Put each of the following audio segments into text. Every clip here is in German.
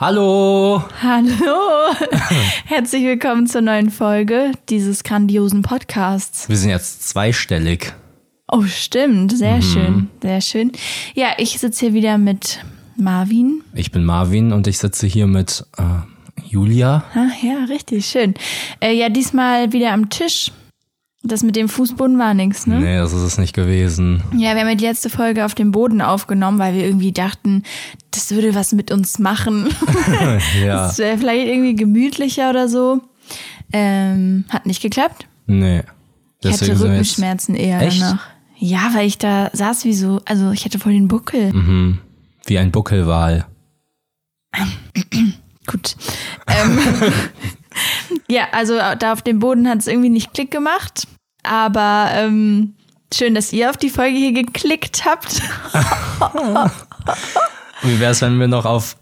Hallo! Hallo! Herzlich willkommen zur neuen Folge dieses grandiosen Podcasts. Wir sind jetzt zweistellig. Oh, stimmt. Sehr Mhm. schön. Sehr schön. Ja, ich sitze hier wieder mit Marvin. Ich bin Marvin und ich sitze hier mit äh, Julia. Ah, ja, richtig schön. Äh, ja, diesmal wieder am Tisch. Das mit dem Fußboden war nix, ne? Nee, das ist es nicht gewesen. Ja, wir haben ja die letzte Folge auf dem Boden aufgenommen, weil wir irgendwie dachten, das würde was mit uns machen. ja. Das wäre vielleicht irgendwie gemütlicher oder so. Ähm, hat nicht geklappt. Nee. Ich hatte Rückenschmerzen eher Echt? danach. Ja, weil ich da saß wie so, also ich hatte voll den Buckel. Mhm. Wie ein Buckelwal. Gut. Ähm, ja, also da auf dem Boden hat es irgendwie nicht Klick gemacht. Aber ähm, schön, dass ihr auf die Folge hier geklickt habt. Wie wäre es, wenn wir noch auf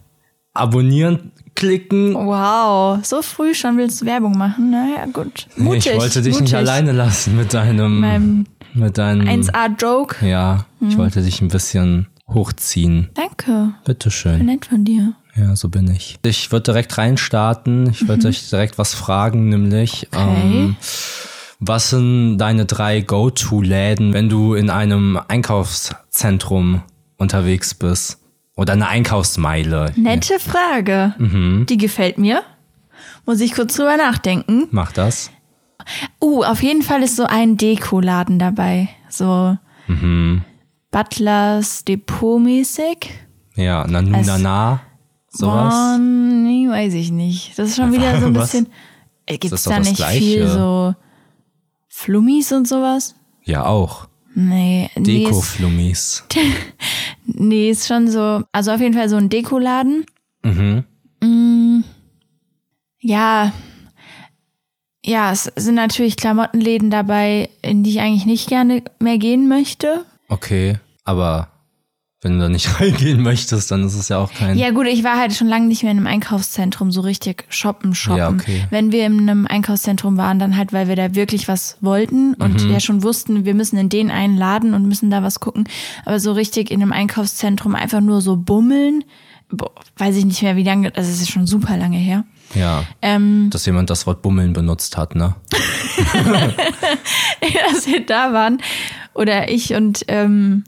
Abonnieren klicken? Wow, so früh schon willst du Werbung machen? Naja, gut. Mutig, ich wollte dich mutig. nicht alleine lassen mit deinem. Meinem mit deinem. 1A-Joke. Ja, Mhm. ich wollte dich ein bisschen hochziehen. Danke. Bitteschön. Nett von dir. Ja, so bin ich. Ich würde direkt reinstarten. Ich würde euch direkt was fragen, nämlich, Mhm. Okay. ähm, was sind deine drei Go-To-Läden, wenn du in einem Einkaufszentrum unterwegs bist? Oder eine Einkaufsmeile? Nette Frage. Mhm. Die gefällt mir. Muss ich kurz drüber nachdenken. Mach das. Uh, auf jeden Fall ist so ein Dekoladen dabei. So Mhm. Butlers Depot mäßig. Ja, Nanu Es- Nana, sowas. Oh, nee, weiß ich nicht. Das ist schon wieder so ein bisschen. Äh, Gibt's ist doch da nicht Gleiche. viel so Flummis und sowas? Ja, auch. Nee, nee Deko-Flummis. nee, ist schon so. Also auf jeden Fall so ein Dekoladen. Mhm. Ja. Ja, es sind natürlich Klamottenläden dabei, in die ich eigentlich nicht gerne mehr gehen möchte. Okay, aber wenn du da nicht reingehen möchtest, dann ist es ja auch kein... Ja gut, ich war halt schon lange nicht mehr in einem Einkaufszentrum so richtig shoppen, shoppen. Ja, okay. Wenn wir in einem Einkaufszentrum waren, dann halt, weil wir da wirklich was wollten und Mhm. ja schon wussten, wir müssen in den einen Laden und müssen da was gucken. Aber so richtig in einem Einkaufszentrum einfach nur so bummeln, boah, weiß ich nicht mehr wie lange, also es ist schon super lange her. Ja, Ähm, dass jemand das Wort Bummeln benutzt hat, ne? dass wir da waren oder ich und ähm,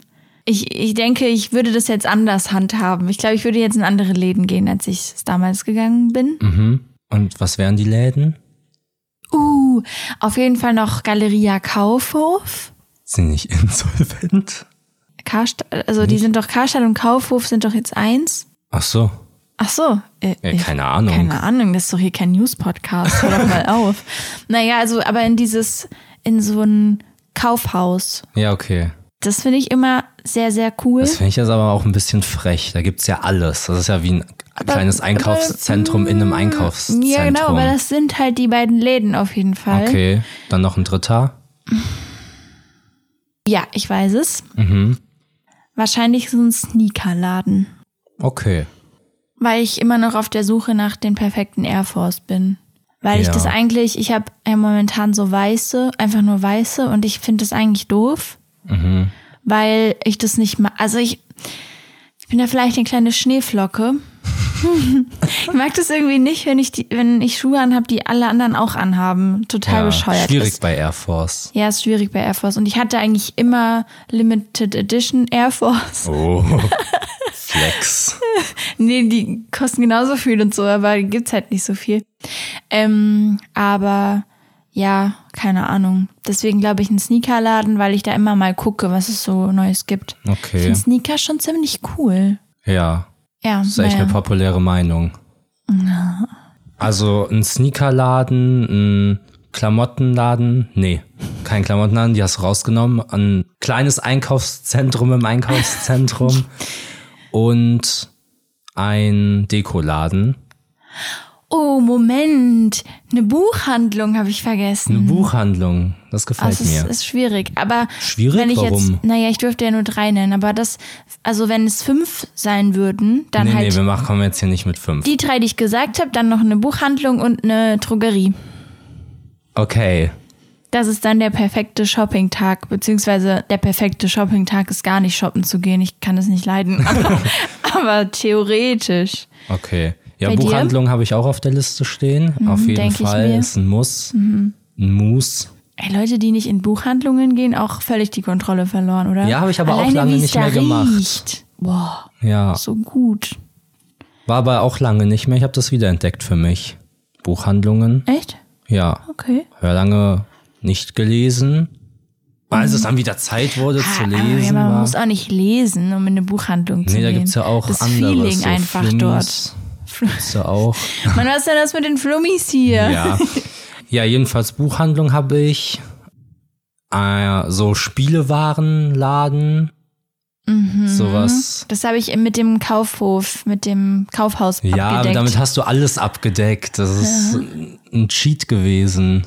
ich, ich denke, ich würde das jetzt anders handhaben. Ich glaube, ich würde jetzt in andere Läden gehen, als ich es damals gegangen bin. Mhm. Und was wären die Läden? Uh, auf jeden Fall noch Galeria Kaufhof. Sind nicht insolvent? Karstadt, also die sind doch Karstadt und Kaufhof sind doch jetzt eins. Ach so. Ach so. Äh, Ja, keine Ahnung. Keine Ahnung, das ist doch hier kein News-Podcast. Hör doch mal auf. Naja, also, aber in dieses, in so ein Kaufhaus. Ja, okay. Das finde ich immer sehr, sehr cool. Das finde ich jetzt aber auch ein bisschen frech. Da gibt's ja alles. Das ist ja wie ein kleines Einkaufszentrum in einem Einkaufszentrum. Ja, genau, aber das sind halt die beiden Läden auf jeden Fall. Okay, dann noch ein dritter. Ja, ich weiß es. Mhm. Wahrscheinlich so ein Sneakerladen. Okay. Weil ich immer noch auf der Suche nach den perfekten Air Force bin. Weil ich Ja. das eigentlich, ich habe ja momentan so weiße, einfach nur weiße und ich finde das eigentlich doof. Mhm. Weil ich das nicht mag. Also ich, ich bin ja vielleicht eine kleine Schneeflocke. ich mag das irgendwie nicht, wenn ich die, wenn ich Schuhe anhab, die alle anderen auch anhaben. Total Ja, bescheuert. schwierig Ist- bei Air Force. ja, ist schwierig bei Air Force. Und ich hatte eigentlich immer Limited Edition Air Force. Oh. Flex. Nee, die kosten genauso viel und so, aber gibt's halt nicht so viel. Ähm, aber ja, keine Ahnung. Deswegen glaube ich ein Sneakerladen, weil ich da immer mal gucke, was es so Neues gibt. Ich Okay. finde Sneaker schon ziemlich cool. Ja, Ja, das ist echt naja. eine populäre Meinung. Also ein Sneakerladen, ein Klamottenladen, nee, kein Klamottenladen, die hast du rausgenommen. Ein kleines Einkaufszentrum im Einkaufszentrum und ein Dekoladen. Oh, Moment. Eine Buchhandlung habe ich vergessen. Eine Buchhandlung, das gefällt Das ist, mir. ist schwierig. Aber Schwierig? wenn ich Warum? jetzt, naja, ich dürfte ja nur drei nennen, aber das, also wenn es fünf sein würden, dann nee, halt nee, wir machen, kommen jetzt hier nicht mit fünf. die drei, die ich gesagt habe, dann noch eine Buchhandlung und eine Drogerie. Okay, Das ist dann der perfekte Shoppingtag, beziehungsweise der perfekte Shoppingtag ist gar nicht shoppen zu gehen. Ich kann es nicht leiden, aber, aber theoretisch. okay. Ja, Bei? Buchhandlung habe ich auch auf der Liste stehen. auf jeden Fall. Mhm. Ist ein Muss. Ein Muss. Ey, Leute, die nicht in Buchhandlungen gehen, auch völlig die Kontrolle verloren, oder? Ja, habe ich aber auch Alleine, lange wie es nicht mehr gemacht. Riecht. Boah, Ja. so gut. War aber auch lange nicht mehr. Ich habe das wiederentdeckt für mich. Buchhandlungen. Echt? Ja. Okay. Hör lange nicht gelesen. Als es dann wieder Zeit wurde zu aber lesen. ja, man muss auch nicht lesen, um in eine Buchhandlung zu nee, da gehen. gibt's ja auch das andere. Feeling so einfach Flummis dort. Gibt's ja auch. Man, was ist denn das mit den Flummis hier? Ja. Ja, jedenfalls Buchhandlung habe ich. Äh, so Spielewarenladen. Mhm. Sowas. Das habe ich mit dem Kaufhof, mit dem Kaufhaus Ja, abgedeckt. damit hast du alles abgedeckt. Das ist ein Cheat gewesen.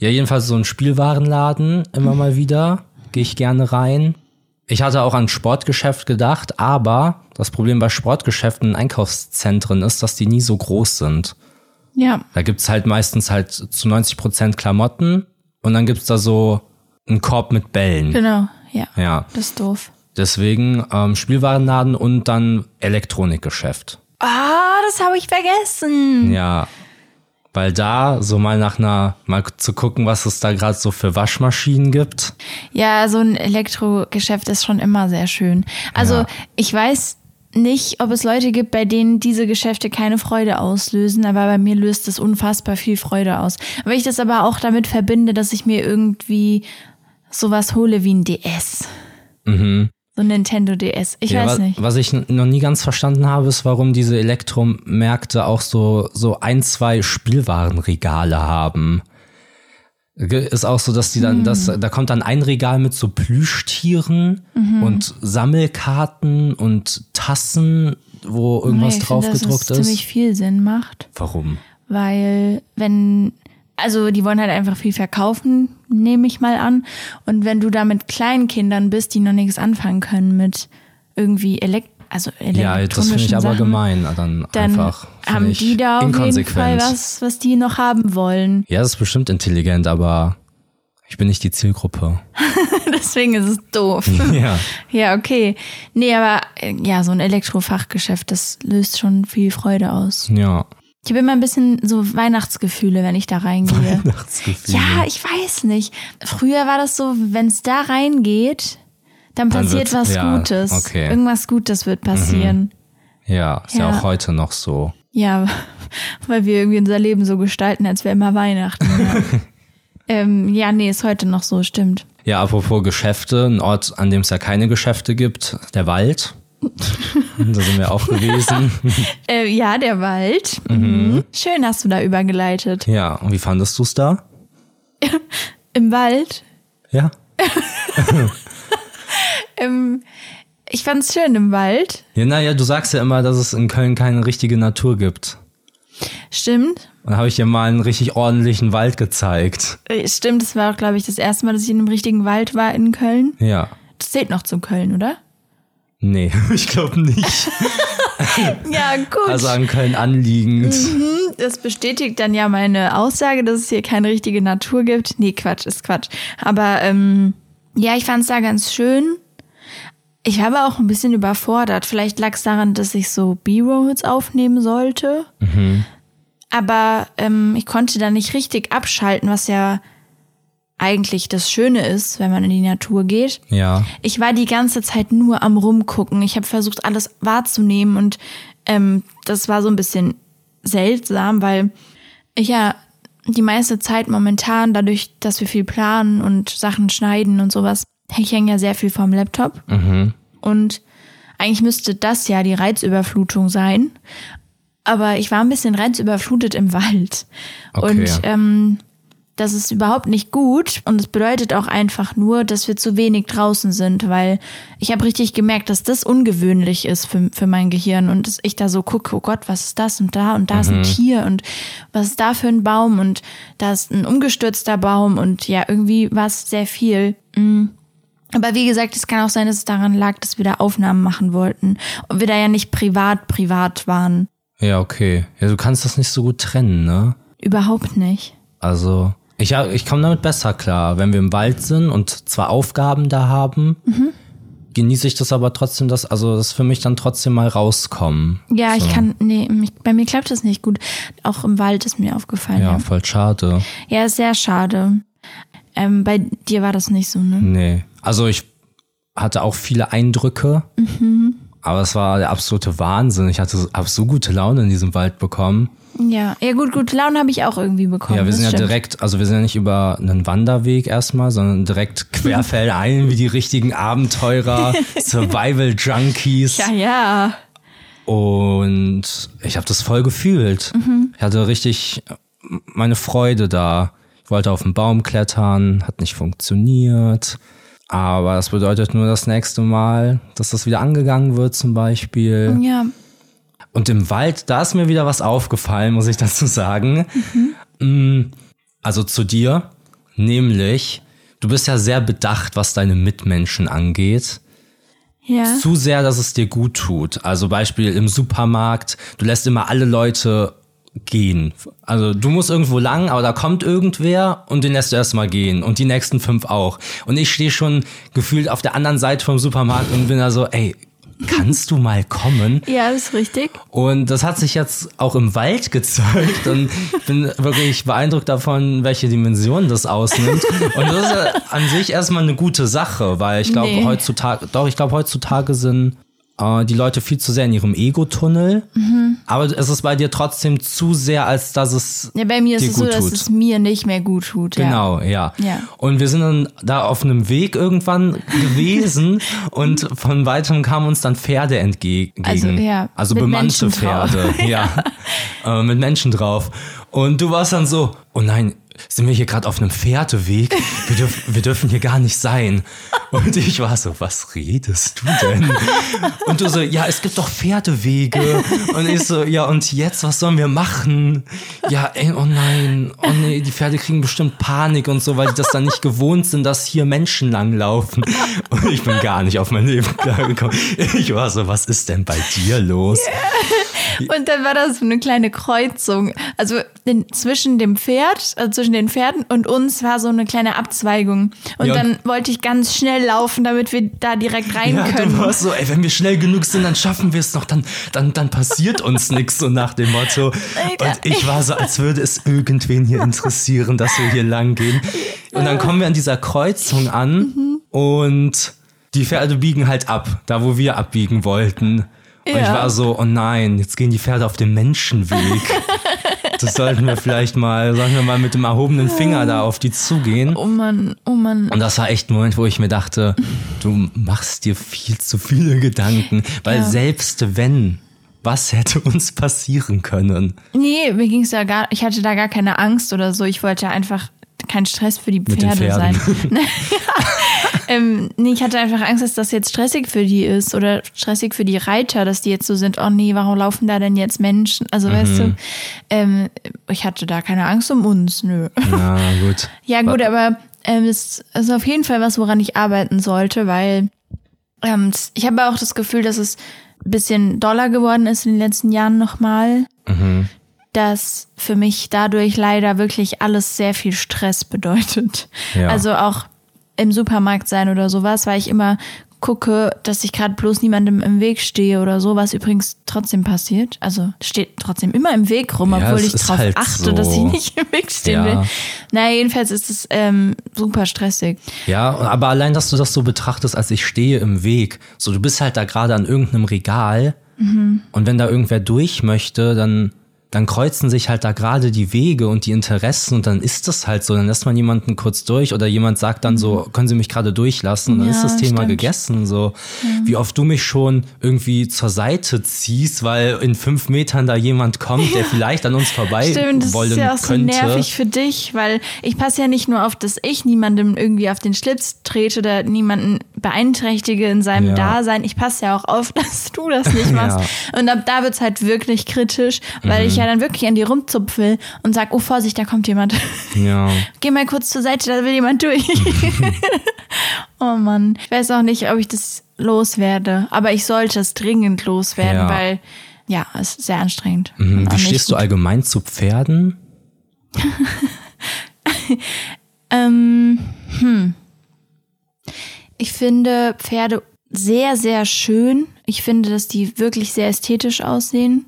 Ja, jedenfalls so ein Spielwarenladen immer mal wieder. Gehe ich gerne rein. Ich hatte auch an Sportgeschäft gedacht, aber das Problem bei Sportgeschäften in Einkaufszentren ist, dass die nie so groß sind. ja, Da gibt's halt meistens halt zu 90 Prozent Klamotten und dann gibt's da so einen Korb mit Bällen. genau. Ja, Ja, das ist doof. deswegen ähm, Spielwarenladen und dann Elektronikgeschäft. Ah, das habe ich vergessen. Ja, weil da so mal nach einer, mal zu gucken, was es da gerade so für Waschmaschinen gibt. Ja, so ein Elektrogeschäft ist schon immer sehr schön. Also Ja. ich weiß nicht, ob es Leute gibt, bei denen diese Geschäfte keine Freude auslösen, aber bei mir löst es unfassbar viel Freude aus. Weil ich das aber auch damit verbinde, dass ich mir irgendwie sowas hole wie ein DS. So Nintendo DS. Ich. Ja, weiß was, nicht. was ich noch nie ganz verstanden habe, ist, warum diese Elektromärkte auch so, so ein, zwei Spielwarenregale haben. Ist auch so, dass die dann, das, Hm. da kommt dann ein Regal mit so Plüschtieren Mhm. und Sammelkarten und Tassen, wo irgendwas ich drauf finde, dass gedruckt es ist. ziemlich viel Sinn macht. Warum? weil wenn, also die wollen halt einfach viel verkaufen, nehme ich mal an. Und wenn du da mit kleinen Kindern bist, die noch nichts anfangen können mit irgendwie Elekt also Ja, das finde ich aber Sachen, gemein. Dann, dann einfach. haben die da auf jeden Fall was, was die noch haben wollen. Ja, das ist bestimmt intelligent, aber ich bin nicht die Zielgruppe. Deswegen ist es doof. ja. ja, okay. Nee, aber äh, ja, so ein Elektrofachgeschäft, das löst schon viel Freude aus. Ja. Ich habe immer ein bisschen so Weihnachtsgefühle, wenn ich da reingehe. Weihnachtsgefühle. Ja, ich weiß nicht. Früher war das so, wenn es da reingeht, dann Dann passiert was ja, Gutes. okay. Mhm. Irgendwas Gutes wird passieren. Ja, ist ja. Ja. auch heute noch so. Ja, weil wir irgendwie unser Leben so gestalten, als wäre immer Weihnachten. Ja. ähm, ja, nee, ist heute noch so, stimmt. Ja, apropos Geschäfte, ein Ort, an dem es ja keine Geschäfte gibt, der Wald. da sind wir auch gewesen. Äh, ja, der Wald. Mhm. Schön hast du da übergeleitet. Ja, und wie fandest du es da? Im Wald. Ja. Ähm, ich fand's schön im Wald. Ja, naja, du sagst ja immer, dass es in Köln keine richtige Natur gibt. Stimmt. Und habe ich dir mal einen richtig ordentlichen Wald gezeigt. Äh, Stimmt, das war auch, glaube ich, das erste Mal, dass ich in einem richtigen Wald war in Köln. Ja. Das zählt noch zu Köln, oder? Nee, ich glaube nicht. Ja, gut. Also an Köln anliegend. Das bestätigt dann ja meine Aussage, dass es hier keine richtige Natur gibt. Nee, Quatsch, ist Quatsch. Aber ähm, ja, ich fand es da ganz schön. Ich war aber auch ein bisschen überfordert. Vielleicht lag es daran, dass ich so B-Rolls aufnehmen sollte. Aber ähm, ich konnte da nicht richtig abschalten, was ja eigentlich das Schöne ist, wenn man in die Natur geht. Ja. Ich war die ganze Zeit nur am Rumgucken. Ich habe versucht, alles wahrzunehmen und ähm, das war so ein bisschen seltsam, weil ich ja die meiste Zeit momentan, dadurch, dass wir viel planen und Sachen schneiden und sowas, ich hänge ja sehr viel vom Laptop. Und eigentlich müsste das ja die Reizüberflutung sein. Aber ich war ein bisschen reizüberflutet im Wald. Okay. Und ähm, das ist überhaupt nicht gut und es bedeutet auch einfach nur, dass wir zu wenig draußen sind, weil ich habe richtig gemerkt, dass das ungewöhnlich ist für, für mein Gehirn und dass ich da so gucke, oh Gott, was ist das und da und da ist ein Tier und was ist da für ein Baum und da ist ein umgestürzter Baum und ja, irgendwie war es sehr viel. Mm. Aber wie gesagt, es kann auch sein, dass es daran lag, dass wir da Aufnahmen machen wollten und wir da ja nicht privat privat waren. Ja, okay. Ja, du kannst das nicht so gut trennen, ne? Überhaupt nicht. Also, ich, ich komme damit besser klar. Wenn wir im Wald sind und zwar Aufgaben da haben, genieße ich das aber trotzdem, dass, also das für mich dann trotzdem mal rauskommen. Ja, so. ich kann, nee, mich, bei mir klappt das nicht gut. Auch im Wald ist mir aufgefallen. Ja, Ja, voll schade. ja ist sehr schade. Ähm, bei dir war das nicht so, ne? Nee. Also ich hatte auch viele Eindrücke, Mhm. aber es war der absolute Wahnsinn. Ich hatte hab so gute Laune in diesem Wald bekommen. Ja, ja gut, gute Laune habe ich auch irgendwie bekommen. Ja, wir sind ja stimmt. direkt, also wir sind ja nicht über einen Wanderweg erstmal, sondern direkt querfeldein wie die richtigen Abenteurer, Survival Junkies. Ja, ja. Und ich habe das voll gefühlt. Ich hatte richtig meine Freude da. Ich wollte auf den Baum klettern, hat nicht funktioniert. Aber das bedeutet nur das nächste Mal, dass das wieder angegangen wird zum Beispiel. Ja, Und im Wald, da ist mir wieder was aufgefallen, muss ich dazu sagen. Mm, Also zu dir, nämlich, du bist ja sehr bedacht, was deine Mitmenschen angeht. ja. Zu sehr, dass es dir gut tut. Also Beispiel im Supermarkt, du lässt immer alle Leute gehen. Also du musst irgendwo lang, aber da kommt irgendwer und den lässt du erstmal gehen und die nächsten fünf auch. Und ich stehe schon gefühlt auf der anderen Seite vom Supermarkt und bin da so, ey, kannst du mal kommen? Ja, das ist richtig. Und das hat sich jetzt auch im Wald gezeigt und ich bin wirklich beeindruckt davon, welche Dimension das ausnimmt. Und das ist ja an sich erstmal eine gute Sache, weil ich glaube Nee. heutzutage, doch, ich glaube heutzutage sind äh, die Leute viel zu sehr in ihrem Ego-Tunnel. Aber es ist bei dir trotzdem zu sehr, als dass es Ja, bei mir ist es so, dass tut. es mir nicht mehr gut tut. Ja. Genau, ja. Ja. Und wir sind dann da auf einem Weg irgendwann gewesen und von weitem kamen uns dann Pferde entgegen. Also, ja, also bemannte. Pferde, ja. äh, mit Menschen drauf. Und du warst dann so, oh nein, sind wir hier gerade auf einem Pferdeweg? Wir, dürf, wir dürfen hier gar nicht sein. Und ich war so, was redest du denn? Und du so, ja, es gibt doch Pferdewege. Und ich so, ja, und jetzt, was sollen wir machen? Ja, ey, oh nein, oh nee, die Pferde kriegen bestimmt Panik und so, weil die das dann nicht gewohnt sind, dass hier Menschen langlaufen. Und ich bin gar nicht auf mein Leben klargekommen. Ich war so, was ist denn bei dir los? Und dann war das so eine kleine Kreuzung. Also in, zwischen dem Pferd, also zwischen den Pferden und uns war so eine kleine Abzweigung. Und Ja, dann wollte ich ganz schnell laufen, damit wir da direkt rein Ja, können. du warst so, ey, wenn wir schnell genug sind, dann schaffen wir es noch, dann, dann, dann passiert uns nichts, so nach dem Motto. Und ich war so, als würde es irgendwen hier interessieren, dass wir hier lang gehen. Und dann kommen wir an dieser Kreuzung an und die Pferde biegen halt ab, da wo wir abbiegen wollten. Und ich Ja. war so, oh nein, jetzt gehen die Pferde auf den Menschenweg. Das sollten wir vielleicht mal, sagen wir mal, mit dem erhobenen Finger da auf die zugehen. oh Mann, oh Mann. Und das war echt ein Moment, wo ich mir dachte, du machst dir viel zu viele Gedanken, weil Ja. selbst wenn, was hätte uns passieren können? Nee, mir ging's da gar, ich hatte da gar keine Angst oder so. Ich wollte einfach kein Stress für die Pferde sein. ähm, nee, ich hatte einfach Angst, dass das jetzt stressig für die ist oder stressig für die Reiter, dass die jetzt so sind, oh nee, warum laufen da denn jetzt Menschen? Also weißt Mhm. du, ähm, ich hatte da keine Angst um uns, nö. Ja, gut. Ja, gut, aber ähm, das ist auf jeden Fall was, woran ich arbeiten sollte, weil ähm, ich habe auch das Gefühl, dass es ein bisschen doller geworden ist in den letzten Jahren nochmal. Dass für mich dadurch leider wirklich alles sehr viel Stress bedeutet. Ja. Also auch im Supermarkt sein oder sowas, weil ich immer gucke, dass ich gerade bloß niemandem im Weg stehe oder so, was übrigens trotzdem passiert. Also steht trotzdem immer im Weg rum, Ja, obwohl es ich ist drauf halt achte, so. dass ich nicht im Weg stehen Ja. will. Naja, jedenfalls ist es ähm, super stressig. Ja, aber allein, dass du das so betrachtest, als ich stehe im Weg, so du bist halt da gerade an irgendeinem Regal und wenn da irgendwer durch möchte, dann dann kreuzen sich halt da gerade die Wege und die Interessen und dann ist das halt so. Dann lässt man jemanden kurz durch oder jemand sagt dann so, können Sie mich gerade durchlassen? Und dann Ja, ist das Thema stimmt. gegessen. So, wie oft du mich schon irgendwie zur Seite ziehst, weil in fünf Metern da jemand kommt, der vielleicht an uns vorbei Stimmt, das wollen ist ja auch so könnte. nervig für dich, weil ich passe ja nicht nur auf, dass ich niemandem irgendwie auf den Schlitz trete oder niemanden beeinträchtige in seinem Ja. Dasein. Ich passe ja auch auf, dass du das nicht machst. Ja. Und ab da wird's halt wirklich kritisch, weil ich ja dann wirklich an dir rumzupfel und sag, oh Vorsicht, da kommt jemand. Ja. Geh mal kurz zur Seite, da will jemand durch. oh Mann. Ich weiß auch nicht, ob ich das loswerde, aber ich sollte es dringend loswerden, Ja. weil ja, es ist sehr anstrengend. Mhm, Wie stehst du allgemein zu Pferden? Ähm, hm. Ich finde Pferde sehr, sehr schön. Ich finde, dass die wirklich sehr ästhetisch aussehen.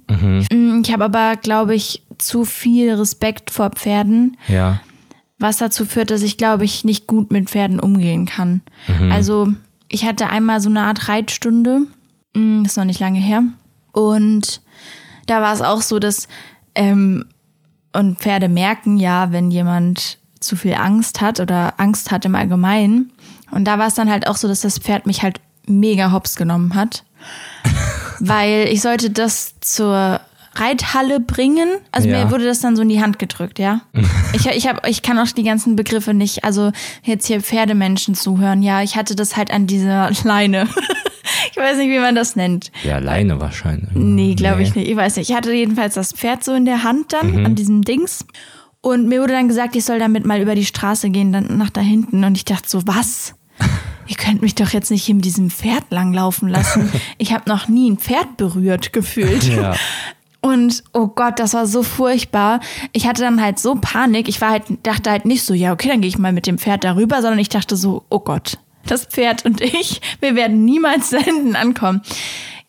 Mm, Ich habe aber, glaube ich, zu viel Respekt vor Pferden, Ja. was dazu führt, dass ich, glaube ich, nicht gut mit Pferden umgehen kann. Also ich hatte einmal so eine Art Reitstunde, Mm, ist noch nicht lange her. Und da war es auch so, dass ähm, und Pferde merken ja, wenn jemand zu viel Angst hat oder Angst hat im Allgemeinen. Und da war es dann halt auch so, dass das Pferd mich halt mega hops genommen hat. weil ich sollte das zur Reithalle bringen. Also Ja. mir wurde das dann so in die Hand gedrückt, ja. ich, ich, hab, ich kann auch die ganzen Begriffe nicht, also jetzt hier Pferdemenschen zuhören. Ja, ich hatte das halt an dieser Leine. ich weiß nicht, wie man das nennt. Ja, alleine wahrscheinlich. Nee, glaube ich nicht. Ich weiß nicht. Ich hatte jedenfalls das Pferd so in der Hand dann an diesem Dings. Und mir wurde dann gesagt, ich soll damit mal über die Straße gehen, dann nach da hinten. Und ich dachte so, was? Ihr könnt mich doch jetzt nicht hier mit diesem Pferd langlaufen lassen. Ich habe noch nie ein Pferd berührt gefühlt. Ja. Und oh Gott, das war so furchtbar. Ich hatte dann halt so Panik. Ich war halt, dachte halt nicht so, ja, okay, dann gehe ich mal mit dem Pferd darüber, sondern ich dachte so, oh Gott, das Pferd und ich, wir werden niemals da hinten ankommen.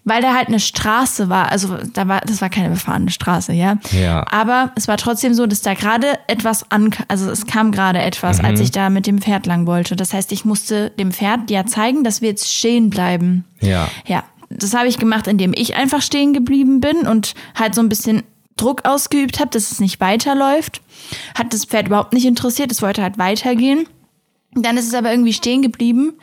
Weil da halt eine Straße war. Also da war, das war keine befahrene Straße, ja. Ja. Aber es war trotzdem so, dass da gerade etwas an, also es kam gerade etwas, als ich da mit dem Pferd lang wollte. Das heißt, ich musste dem Pferd ja zeigen, dass wir jetzt stehen bleiben. Ja. Ja, das habe ich gemacht, indem ich einfach stehen geblieben bin und halt so ein bisschen Druck ausgeübt habe, dass es nicht weiterläuft. Hat das Pferd überhaupt nicht interessiert, es wollte halt weitergehen. Dann ist es aber irgendwie stehen geblieben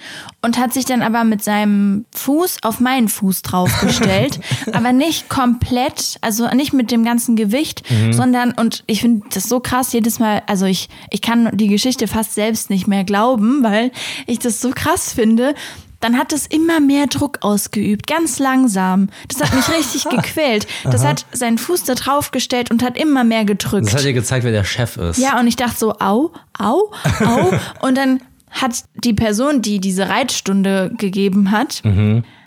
und hat sich dann aber mit seinem Fuß auf meinen Fuß draufgestellt. aber nicht komplett, also nicht mit dem ganzen Gewicht, sondern, und ich finde das so krass jedes Mal, also ich, ich kann die Geschichte fast selbst nicht mehr glauben, weil ich das so krass finde. Dann hat es immer mehr Druck ausgeübt, ganz langsam. Das hat mich richtig gequält. Das hat seinen Fuß da draufgestellt und hat immer mehr gedrückt. Das hat dir gezeigt, wer der Chef ist. Ja, und ich dachte so, au, au, au. und dann hat die Person, die diese Reitstunde gegeben hat,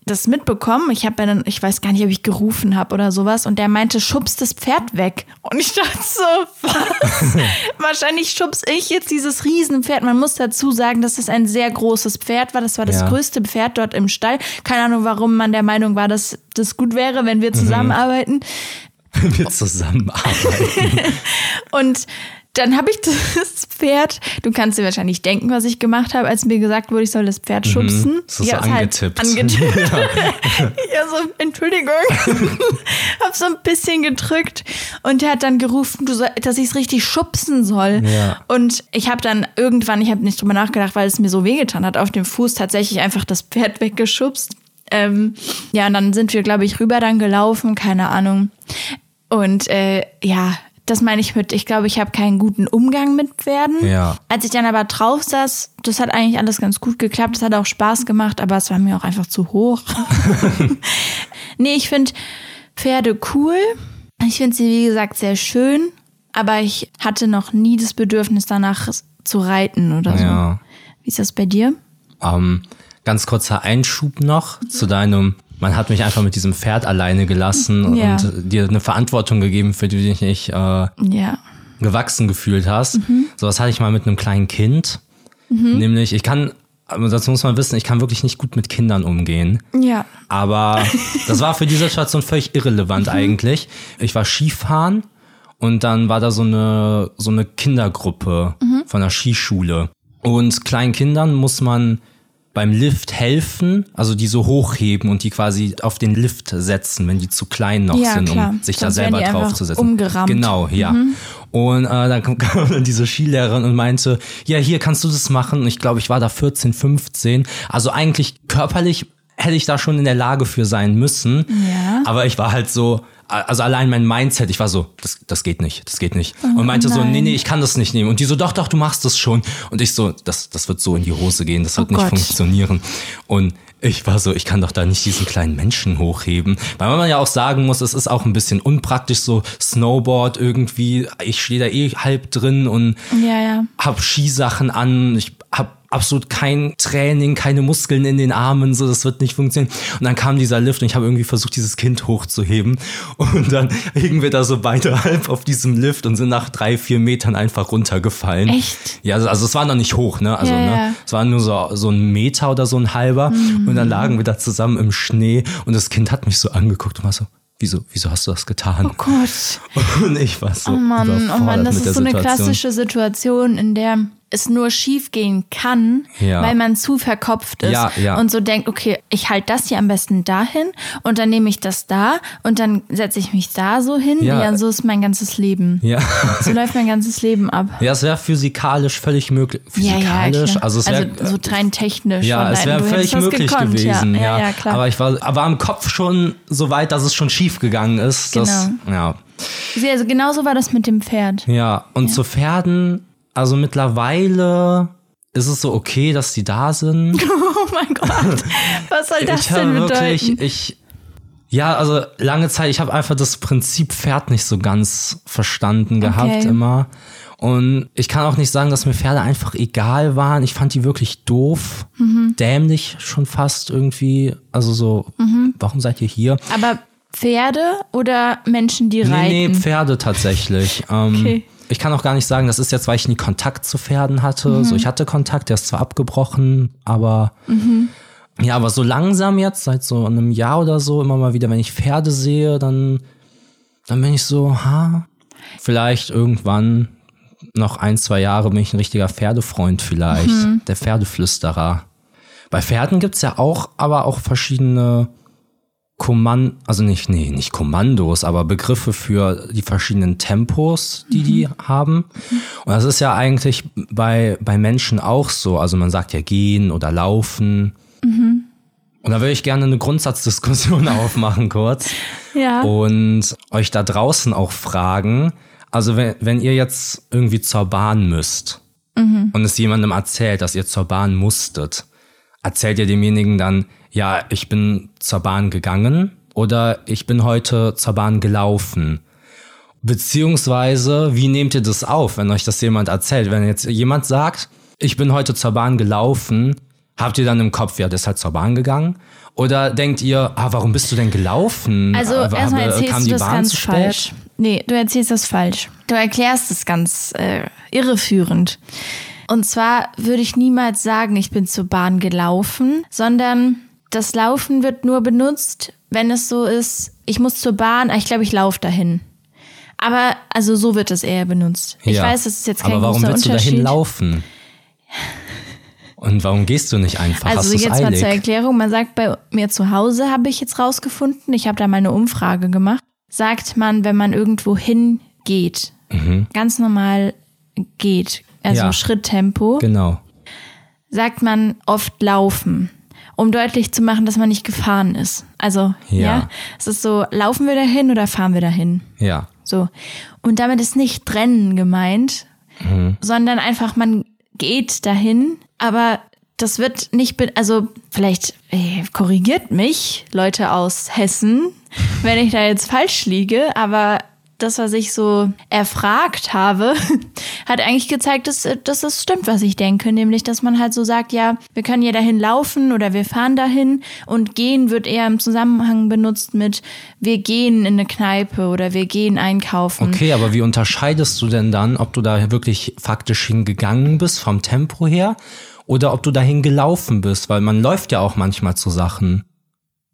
das mitbekommen. Ich habe dann, ich weiß gar nicht, ob ich gerufen habe oder sowas. Und der meinte, schubst das Pferd weg. Und ich dachte so, was? Wahrscheinlich schubs ich jetzt dieses Riesenpferd. Man muss dazu sagen, dass es ein sehr großes Pferd war. Das war das Ja. größte Pferd dort im Stall. Keine Ahnung, warum man der Meinung war, dass das gut wäre, wenn wir zusammenarbeiten. Wir zusammenarbeiten. Und dann habe ich das Pferd, du kannst dir wahrscheinlich denken, was ich gemacht habe, als mir gesagt wurde, ich soll das Pferd schubsen. Mhm. Das ist so hab's angetippt. Halt angetippt. ja. so, Entschuldigung. hab so ein bisschen gedrückt und der hat dann gerufen, soll, dass ich es richtig schubsen soll. Ja. Und ich habe dann irgendwann, ich habe nicht drüber nachgedacht, weil es mir so wehgetan hat, auf dem Fuß tatsächlich einfach das Pferd weggeschubst. Ähm, ja, und dann sind wir, glaube ich, rüber dann gelaufen, keine Ahnung. Und äh, ja, das meine ich mit, ich glaube, ich habe keinen guten Umgang mit Pferden. Ja. Als ich dann aber drauf saß, das hat eigentlich alles ganz gut geklappt, das hat auch Spaß gemacht, aber es war mir auch einfach zu hoch. nee, ich finde Pferde cool. Ich finde sie, wie gesagt, sehr schön, aber ich hatte noch nie das Bedürfnis danach zu reiten oder so. Ja. Wie ist das bei dir? Ähm, ganz kurzer Einschub noch zu deinem, man hat mich einfach mit diesem Pferd alleine gelassen Ja. und dir eine Verantwortung gegeben, für die du dich nicht äh, Ja. gewachsen gefühlt hast. So was hatte ich mal mit einem kleinen Kind. Nämlich, ich kann, dazu muss man wissen, ich kann wirklich nicht gut mit Kindern umgehen. Ja. Aber das war für die Situation völlig irrelevant eigentlich. Ich war Skifahren und dann war da so eine, so eine Kindergruppe von der Skischule. Und kleinen Kindern muss man beim Lift helfen, also die so hochheben und die quasi auf den Lift setzen, wenn die zu klein noch Ja, sind, klar. um sich Sonst da selber die drauf einfach zu setzen. umgerammt. Mhm. Genau, ja. Und äh, dann kam, kam dann diese Skilehrerin und meinte, ja, hier kannst du das machen. Und ich glaube, ich war da 14, 15. Also eigentlich körperlich hätte ich da schon in der Lage für sein müssen. Ja. Aber ich war halt so, also allein mein Mindset, ich war so, das, das geht nicht, das geht nicht. und meinte so, Oh nein. nee, nee, ich kann das nicht nehmen. Und die so, doch, doch, du machst das schon. Und ich so, das, das wird so in die Hose gehen, das wird Oh nicht Gott. funktionieren. Und ich war so, ich kann doch da nicht diesen kleinen Menschen hochheben. Weil man ja auch sagen muss, es ist auch ein bisschen unpraktisch, so Snowboard irgendwie. Ich stehe da eh halb drin und Ja, ja. hab Skisachen an. Ich absolut kein Training, keine Muskeln in den Armen, so das wird nicht funktionieren. Und dann kam dieser Lift und ich habe irgendwie versucht, dieses Kind hochzuheben. Und dann hingen wir da so beide halb auf diesem Lift und sind nach drei, vier Metern einfach runtergefallen. Echt? Ja, also, also es war noch nicht hoch, ne? Also, Ja, ne? ja. Es war nur so, so ein Meter oder so ein halber. Mhm. Und dann lagen wir da zusammen im Schnee und das Kind hat mich so angeguckt und war so, wieso, wieso hast du das getan? Oh Gott. Und ich war so Oh Mann, oh Mann, das ist so eine Situation. klassische Situation, in der es nur schief gehen kann, Ja. weil man zu verkopft ist Ja, ja. und so denkt, okay, ich halte das hier am besten dahin und dann nehme ich das da und dann setze ich mich da so hin. Ja. Ja, so ist mein ganzes Leben. Ja. So läuft mein ganzes Leben ab. Ja, es wäre physikalisch völlig möglich. Physikalisch? also es wäre so rein technisch. ja, es wäre völlig möglich gekonnt, gewesen. Ja, klar. Aber ich war, aber im Kopf schon so weit, dass es schon schief gegangen ist. Das, ja. also genauso war das mit dem Pferd. Ja, und zu Pferden, also mittlerweile ist es so okay, dass die da sind. Oh mein Gott, was soll das ich denn bedeuten? wirklich, ich, ja, also lange Zeit, ich habe einfach das Prinzip Pferd nicht so ganz verstanden gehabt Okay. immer. Und ich kann auch nicht sagen, dass mir Pferde einfach egal waren. Ich fand die wirklich doof, Mhm. dämlich schon fast irgendwie. Also so, Mhm. warum seid ihr hier? Aber Pferde oder Menschen, die Nee, reiten? nee, Pferde tatsächlich. Ähm, Okay. Ich kann auch gar nicht sagen, das ist jetzt, weil ich nie Kontakt zu Pferden hatte. Mhm. So, ich hatte Kontakt, der ist zwar abgebrochen, aber Mhm. ja, aber so langsam jetzt, seit so einem Jahr oder so, immer mal wieder, wenn ich Pferde sehe, dann, dann bin ich so, ha, vielleicht irgendwann noch ein, zwei Jahre bin ich ein richtiger Pferdefreund vielleicht. Mhm. Der Pferdeflüsterer. Bei Pferden gibt's ja auch, aber auch verschiedene Kommand, also nicht, nee, nicht Kommandos, aber Begriffe für die verschiedenen Tempos, die die haben. Und das ist ja eigentlich bei, bei Menschen auch so. Also man sagt ja gehen oder laufen. Und da würde ich gerne eine Grundsatzdiskussion aufmachen kurz Ja. und euch da draußen auch fragen, also wenn, wenn ihr jetzt irgendwie zur Bahn müsst und es jemandem erzählt, dass ihr zur Bahn musstet, erzählt ihr demjenigen dann, ja, ich bin zur Bahn gegangen oder ich bin heute zur Bahn gelaufen. Beziehungsweise, wie nehmt ihr das auf, wenn euch das jemand erzählt? Wenn jetzt jemand sagt, ich bin heute zur Bahn gelaufen, habt ihr dann im Kopf, ja, der ist halt zur Bahn gegangen? Oder denkt ihr, ah, warum bist du denn gelaufen? Also Aber- erstmal aber erzählst du das Bahn ganz falsch. Nee, du erzählst das falsch. Du erklärst es ganz äh, irreführend. Und zwar würde ich niemals sagen, ich bin zur Bahn gelaufen, sondern das Laufen wird nur benutzt, wenn es so ist, ich muss zur Bahn, ah, ich glaube, ich laufe dahin. Aber also so wird es eher benutzt. Ich Ja. weiß, das ist jetzt kein Aber warum willst du dahin laufen? Und warum gehst du nicht einfach? Also jetzt mal eilig? zur Erklärung. Man sagt bei mir zu Hause, habe ich jetzt rausgefunden, ich habe da mal eine Umfrage gemacht, sagt man, wenn man irgendwo hingeht, ganz normal geht, also. Ja. Schritttempo, Genau. sagt man oft laufen. Um deutlich zu machen, dass man nicht gefahren ist. Also, ja. Ja. Es ist so, laufen wir dahin oder fahren wir dahin? Ja. So. Und damit ist nicht trennen gemeint, Mhm. sondern einfach, man geht dahin, aber das wird nicht, also vielleicht äh, korrigiert mich Leute aus Hessen, wenn ich da jetzt falsch liege, aber das, was ich so erfragt habe, hat eigentlich gezeigt, dass, dass es stimmt, was ich denke. Nämlich, dass man halt so sagt, ja, wir können ja dahin laufen oder wir fahren dahin und gehen wird eher im Zusammenhang benutzt mit, wir gehen in eine Kneipe oder wir gehen einkaufen. Okay, aber wie unterscheidest du denn dann, ob du da wirklich faktisch hingegangen bist vom Tempo her oder ob du dahin gelaufen bist? Weil man läuft ja auch manchmal zu Sachen,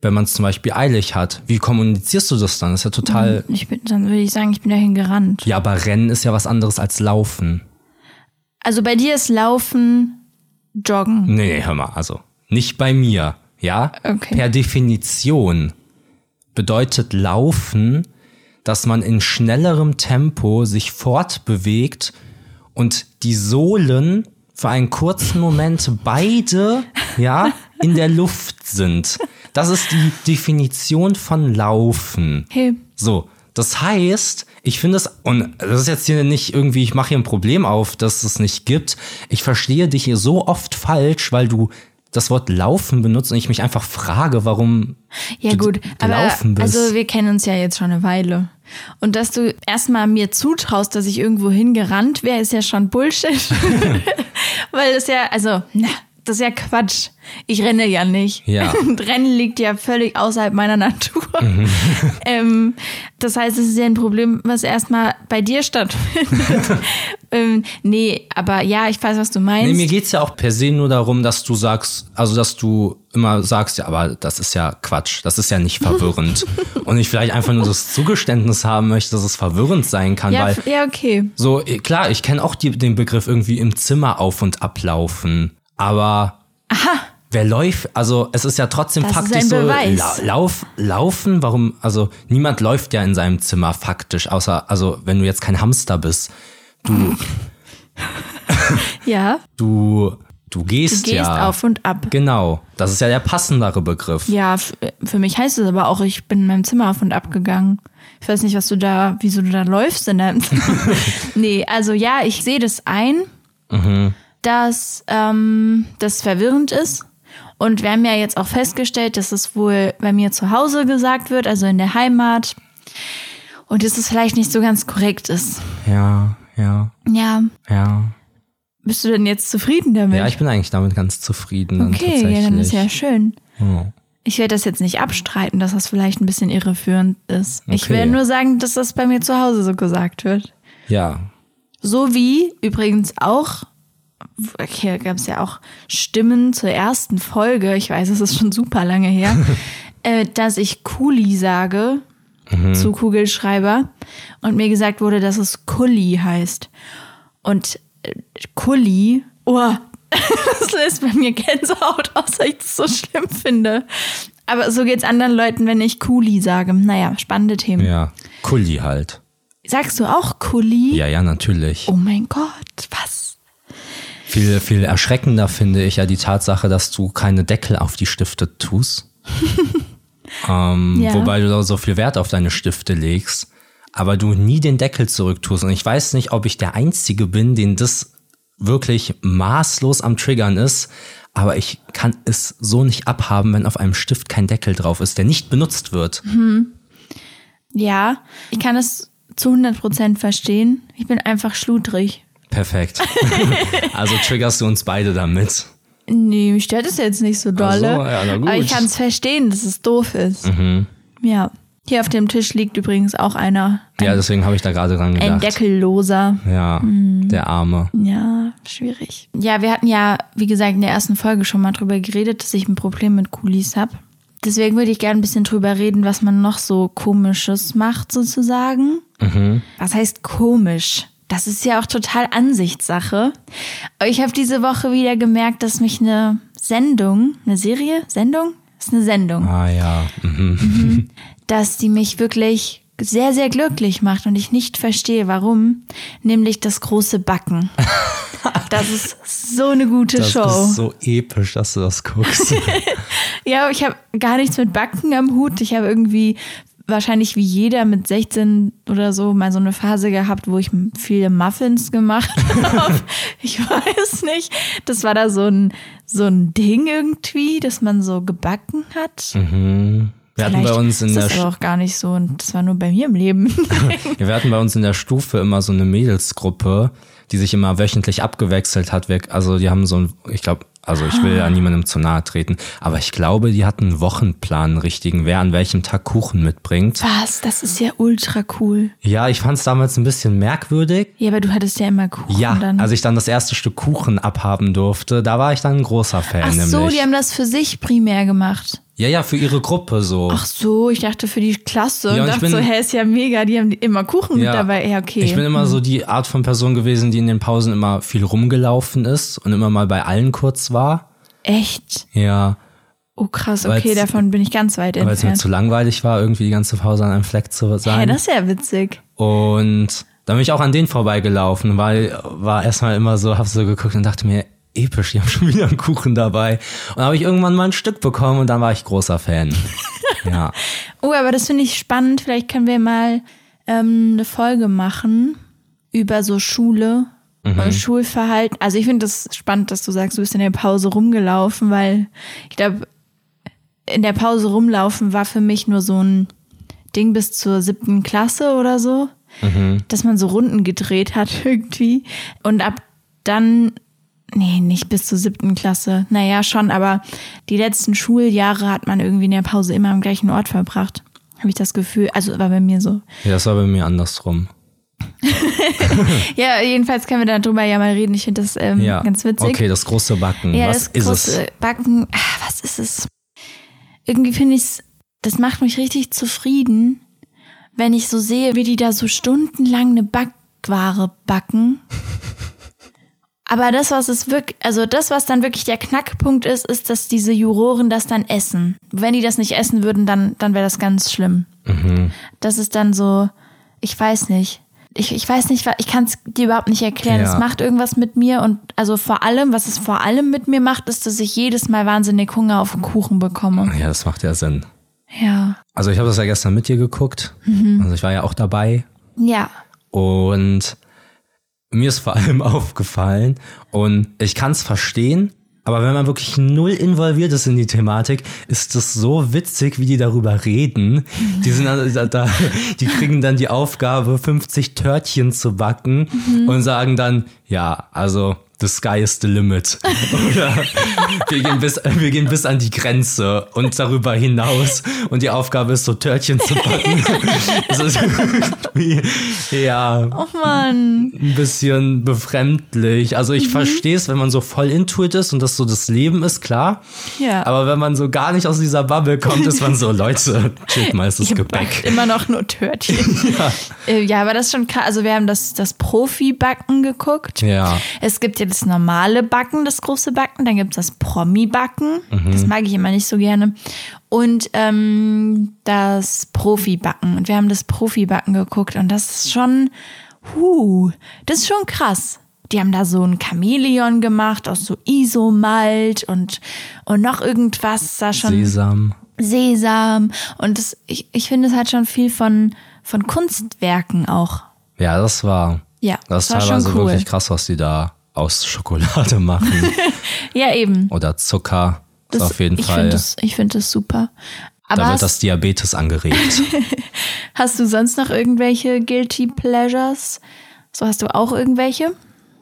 wenn man es zum Beispiel eilig hat. Wie kommunizierst du das dann? Das ist ja total. Ich bin, dann würde ich sagen, ich bin dahin gerannt. Ja, aber Rennen ist ja was anderes als Laufen. Also bei dir ist Laufen Joggen. Nee, nee, hör mal, also nicht bei mir, ja? Okay. Per Definition bedeutet Laufen, dass man in schnellerem Tempo sich fortbewegt und die Sohlen für einen kurzen Moment beide, ja, in der Luft sind. Das ist die Definition von Laufen. Okay. So, das heißt, ich finde es, und das ist jetzt hier nicht irgendwie, ich mache hier ein Problem auf, dass es nicht gibt. Ich verstehe dich hier so oft falsch, weil du das Wort laufen benutzt und ich mich einfach frage, warum Ja du gut, aber gelaufen bist. also wir kennen uns ja jetzt schon eine Weile. Und dass du erstmal mir zutraust, dass ich irgendwo hingerannt wäre, ist ja schon Bullshit. Weil das ja, also, na, das ist ja Quatsch. Ich renne ja nicht. Ja. Rennen liegt ja völlig außerhalb meiner Natur. ähm, das heißt, es ist ja ein Problem, was erstmal bei dir stattfindet. ähm, nee, aber ja, ich weiß, was du meinst. Nee, mir geht's ja auch per se nur darum, dass du sagst, also dass du immer sagst, ja, aber das ist ja Quatsch, das ist ja nicht verwirrend. Und ich vielleicht einfach nur das Zugeständnis haben möchte, dass es verwirrend sein kann, ja, weil ja, okay. so, klar, ich kenne auch die, den Begriff irgendwie im Zimmer auf und ablaufen, aber wer läuft, also es ist ja trotzdem Das faktisch so, la, lauf, laufen, warum, also niemand läuft ja in seinem Zimmer faktisch, außer, also wenn du jetzt kein Hamster bist, du, Ja, du, du du gehst, gehst ja. auf und ab. Genau, das ist ja der passendere Begriff. Ja, für mich heißt es aber auch, ich bin in meinem Zimmer auf und ab gegangen. Ich weiß nicht, was du da, wieso du da läufst in deinem Zimmer. nee, also ja, ich sehe das ein, dass ähm, das verwirrend ist. Und wir haben ja jetzt auch festgestellt, dass es wohl bei mir zu Hause gesagt wird, also in der Heimat. Und dass es vielleicht nicht so ganz korrekt ist. Ja, ja, Ja, ja. bist du denn jetzt zufrieden damit? Ja, ich bin eigentlich damit ganz zufrieden. dann okay, ja, dann ist ja schön. Ja. Ich werde das jetzt nicht abstreiten, dass das vielleicht ein bisschen irreführend ist. Ich Okay. werde nur sagen, dass das bei mir zu Hause so gesagt wird. ja, So wie übrigens auch, hier gab es ja auch Stimmen zur ersten Folge, ich weiß, es ist schon super lange her, äh, dass ich Kuli sage zu Kugelschreiber und mir gesagt wurde, dass es Kulli heißt. Und äh, Kulli, oh, das löst bei mir Gänsehaut aus, weil ich das so schlimm finde. Aber so geht's anderen Leuten, wenn ich Kuli sage. Naja, spannende Themen. ja. Kulli halt. Sagst du auch Kuli? Ja, ja, natürlich. Oh mein Gott, was? Viel, viel erschreckender finde ich ja die Tatsache, dass du keine Deckel auf die Stifte tust. ähm, Ja. Wobei du da so viel Wert auf deine Stifte legst, aber du nie den Deckel zurücktust. Und ich weiß nicht, ob ich der Einzige bin, den das wirklich maßlos am Triggern ist, aber ich kann es so nicht abhaben, wenn auf einem Stift kein Deckel drauf ist, der nicht benutzt wird. Ja, ich kann es zu 100% verstehen. Ich bin einfach schludrig. Perfekt. also triggerst du uns beide damit. Nee, mich stört es jetzt nicht so dolle. So, ja. Mhm. Aber ich kann es verstehen, dass es doof ist. Ja. Hier auf dem Tisch liegt übrigens auch einer. Ja, deswegen habe ich da gerade dran gedacht. Ein Deckelloser. Ja, der Arme. Ja, schwierig. Ja, wir hatten ja, wie gesagt, in der ersten Folge schon mal drüber geredet, dass ich ein Problem mit Kulis habe. Deswegen würde ich gerne ein bisschen drüber reden, was man noch so komisches macht, sozusagen. Was heißt komisch? Das ist ja auch total Ansichtssache. Ich habe diese Woche wieder gemerkt, dass mich eine Sendung, eine Serie, Sendung? Das ist eine Sendung Ah ja. Mhm. dass die mich wirklich sehr, sehr glücklich macht und ich nicht verstehe, warum. Nämlich das große Backen. Das ist so eine gute Das Show. ist so episch, dass du das guckst. ja, ich habe gar nichts mit Backen am Hut. Ich habe irgendwie wahrscheinlich wie jeder mit 16 oder so mal so eine Phase gehabt, wo ich viele Muffins gemacht habe. ich weiß nicht. Das war da so ein, so ein Ding irgendwie, dass man so gebacken hat. Wir hatten bei uns in ist der das aber auch gar nicht so und das war nur bei mir im Leben. Ja, wir hatten bei uns in der Stufe immer so eine Mädelsgruppe, die sich immer wöchentlich abgewechselt hat. Also die haben so ein, ich glaube, also ich will ja niemandem zu nahe treten, aber ich glaube, die hatten einen Wochenplan, einen richtigen, wer an welchem Tag Kuchen mitbringt. Was? Das ist ja ultra cool. Ja, ich fand es damals ein bisschen merkwürdig. Ja, aber du hattest ja immer Kuchen Ja, dann. als ich dann das erste Stück Kuchen abhaben durfte, da war ich dann ein großer Fan. Ach so, nämlich. die haben das für sich primär gemacht. ja, ja, für ihre Gruppe so. Ach so, ich dachte für die Klasse. Ja, und und ich dachte bin- so, hä, ist ja mega, die haben immer Kuchen Ja. mit dabei. Ja, okay. Ich bin immer so die Art von Person gewesen, die in den Pausen immer viel rumgelaufen ist und immer mal bei allen kurz war. Echt? Ja, Oh krass, okay, davon bin ich ganz weit weil es mir entfernt. zu langweilig war, irgendwie die ganze Pause an einem Fleck zu sein. das ist ja witzig. und dann bin ich auch an denen vorbeigelaufen, weil war erstmal immer so, hab so geguckt und dachte mir, episch, die haben schon wieder einen Kuchen dabei. Und dann habe ich irgendwann mal ein Stück bekommen und dann war ich großer Fan. ja. Oh, aber das finde ich spannend. Vielleicht können wir mal ähm, eine Folge machen über so Schule und Schulverhalten. Also ich finde das spannend, dass du sagst, du bist in der Pause rumgelaufen, weil ich glaube, in der Pause rumlaufen war für mich nur so ein Ding bis zur siebten Klasse oder so, dass man so Runden gedreht hat irgendwie. Und ab dann Nee, nicht bis zur siebten Klasse. Naja, schon, aber die letzten Schuljahre hat man irgendwie in der Pause immer am gleichen Ort verbracht. Habe ich das Gefühl. Also war bei mir so. Ja, das war bei mir andersrum. Ja, jedenfalls können wir darüber ja mal reden. Ich finde das ähm, Ja. ganz witzig. Okay, das große Backen. Ja, Was das ist große es? Backen, ah, was ist es? Irgendwie finde ich es, das macht mich richtig zufrieden, wenn ich so sehe, wie die da so stundenlang eine Backware backen. Aber das, was es wirklich, also das, was dann wirklich der Knackpunkt ist, ist, dass diese Juroren das dann essen. Wenn die das nicht essen würden, dann, dann wäre das ganz schlimm. Mhm. Das ist dann so, ich weiß nicht. Ich, ich weiß nicht, ich kann es dir überhaupt nicht erklären. Ja. Es macht irgendwas mit mir und also vor allem, was es vor allem mit mir macht, ist, dass ich jedes Mal wahnsinnig Hunger auf den Kuchen bekomme. Ja, das macht ja Sinn. Ja. Also ich habe das ja gestern mit dir geguckt. Mhm. Also ich war ja auch dabei. Ja. Und mir ist vor allem aufgefallen, und ich kann es verstehen, aber wenn man wirklich null involviert ist in die Thematik, ist es so witzig, wie die darüber reden. Die sind dann, da, da, die kriegen dann die Aufgabe, 50 Törtchen zu backen und sagen dann, ja, also the sky is the limit. Oder wir gehen, bis, wir gehen bis an die Grenze und darüber hinaus. Und die Aufgabe ist so Törtchen zu backen. Das ist irgendwie, ja, Oh Mann. ein bisschen befremdlich. Also Mhm. ich verstehe es, wenn man so voll intuit ist und das so das Leben ist, klar. Ja. Aber wenn man so gar nicht aus dieser Bubble kommt, ist man so, Leute, chillt mal, ist das Gebäck. immer noch nur Törtchen. Ja. Äh, ja, aber das ist schon krass. Also wir haben das, das Profi-Backen geguckt. ja. Es gibt ja das normale Backen, das große Backen, dann gibt es das Promi-Backen, Mhm. das mag ich immer nicht so gerne. Und ähm, das Profi-Backen. Und wir haben das Profi-Backen geguckt und das ist schon, huh, das ist schon krass. Die haben da so ein Chamäleon gemacht aus so Isomalt und, und noch irgendwas da schon. Sesam. Sesam. Und das, ich, ich finde, es hat schon viel von, von Kunstwerken auch. Ja, das war, Ja, das ist war schon teilweise cool. wirklich krass, was die da aus Schokolade machen. Ja, eben. Oder Zucker. Das auf jeden ich Fall. Finde das, ich finde das super. Aber da wird das Diabetes angeregt. hast du sonst noch irgendwelche Guilty Pleasures? So hast du auch irgendwelche?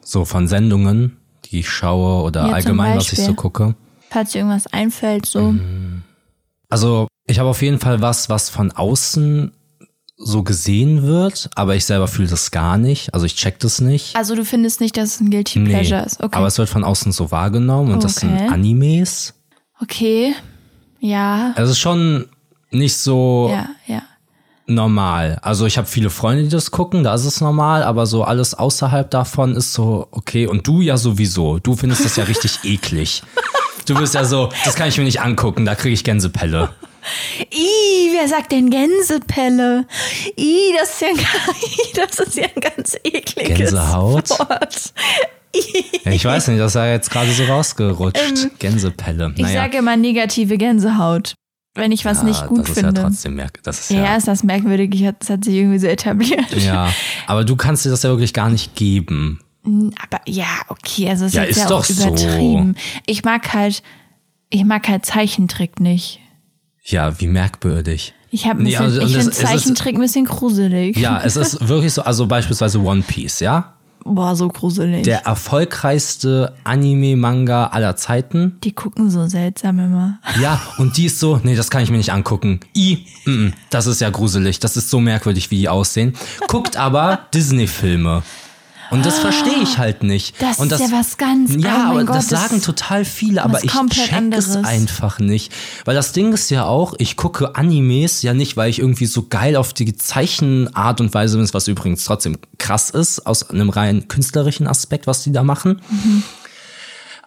so von Sendungen, die ich schaue oder Ja, allgemein, was ich so gucke. Falls dir irgendwas einfällt, so. Mhm. Also ich habe auf jeden Fall was, was von außen so gesehen wird, aber ich selber fühle das gar nicht. Also ich check das nicht. Also du findest nicht, dass es ein Guilty Nee, Pleasure ist. Okay. Aber es wird von außen so wahrgenommen und das sind Okay. Animes. okay. Ja. Es ist schon nicht so Ja, ja. normal. Also ich habe viele Freunde, die das gucken, da ist es normal, aber so alles außerhalb davon ist so, okay, und du ja sowieso. Du findest das ja richtig eklig. Du bist ja so, das kann ich mir nicht angucken, da kriege ich Gänsepelle. Ih, wer sagt denn Gänsepelle? Ih, das ist ja, ein- das ist ja ein ganz ekliges Gänsehaut? Wort. Ja, ich weiß nicht, das ist ja jetzt gerade so rausgerutscht. Gänsepelle. Ähm, Ich Naja, sage immer negative Gänsehaut, wenn ich was ja, nicht gut das ist finde. ja trotzdem merk das ist ja. ja, ist das merkwürdig. Ich Das hat sich irgendwie so etabliert. ja. Aber du kannst dir das ja wirklich gar nicht geben. Aber ja, okay, also es ist Ja, ist ja doch auch so. übertrieben. Ich mag halt, ich mag halt Zeichentrick nicht. Ja, wie merkwürdig. Ich habe Nee, also, ich und finde Zeichentrick ein bisschen gruselig. Ja, es ist wirklich so, also beispielsweise One Piece, ja? Boah, so gruselig. Der erfolgreichste Anime-Manga aller Zeiten. die gucken so seltsam immer. Ja, und die ist so, nee, das kann ich mir nicht angucken. I, mm, mm, das ist ja gruselig. Das ist so merkwürdig, wie die aussehen. Guckt aber Disney-Filme. Und das verstehe ich halt nicht. Das und ist ja was ganz- Ja, oh aber Gott, das das sagen total viele, aber ich check es einfach nicht. Weil das Ding ist ja auch, ich gucke Animes ja nicht, weil ich irgendwie so geil auf die Zeichenart und Weise bin, was übrigens trotzdem krass ist, aus einem rein künstlerischen Aspekt, was die da machen.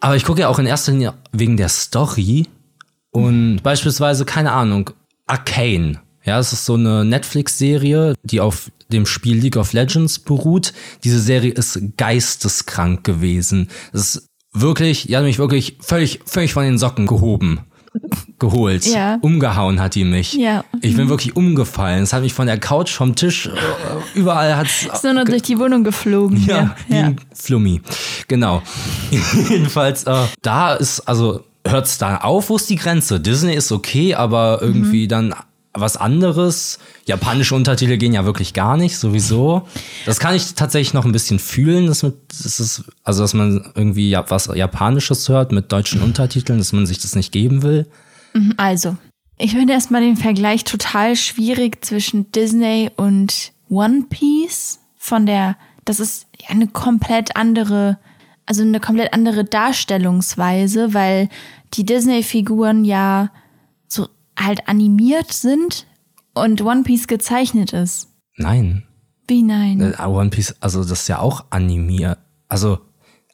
Aber ich gucke ja auch in erster Linie wegen der Story und beispielsweise, keine Ahnung, Arcane. Ja, es ist so eine Netflix-Serie, die auf dem Spiel League of Legends beruht. Diese Serie ist geisteskrank gewesen. Das ist wirklich, die hat mich wirklich völlig, völlig von den Socken gehoben. Geholt. Ja. Umgehauen hat die mich. Ja. Ich bin wirklich umgefallen. Es hat mich von der Couch, vom Tisch, äh, überall hat's Ist nur noch durch die Wohnung geflogen. ja, wie ja. ein Flummi. Genau. Jedenfalls, äh, da ist, also hört's da auf, wo ist die Grenze? Disney ist okay, aber irgendwie Mhm. dann was anderes. Japanische Untertitel gehen ja wirklich gar nicht, sowieso. Das kann ich tatsächlich noch ein bisschen fühlen, dass, mit, das ist, also dass man irgendwie was Japanisches hört mit deutschen Untertiteln, dass man sich das nicht geben will. Also, ich finde erstmal den Vergleich total schwierig zwischen Disney und One Piece. Von der, das ist eine komplett andere, also eine komplett andere Darstellungsweise, weil die Disney-Figuren ja halt animiert sind und One Piece gezeichnet ist. Nein. Wie nein? Äh, One Piece, also das ist ja auch animiert. Also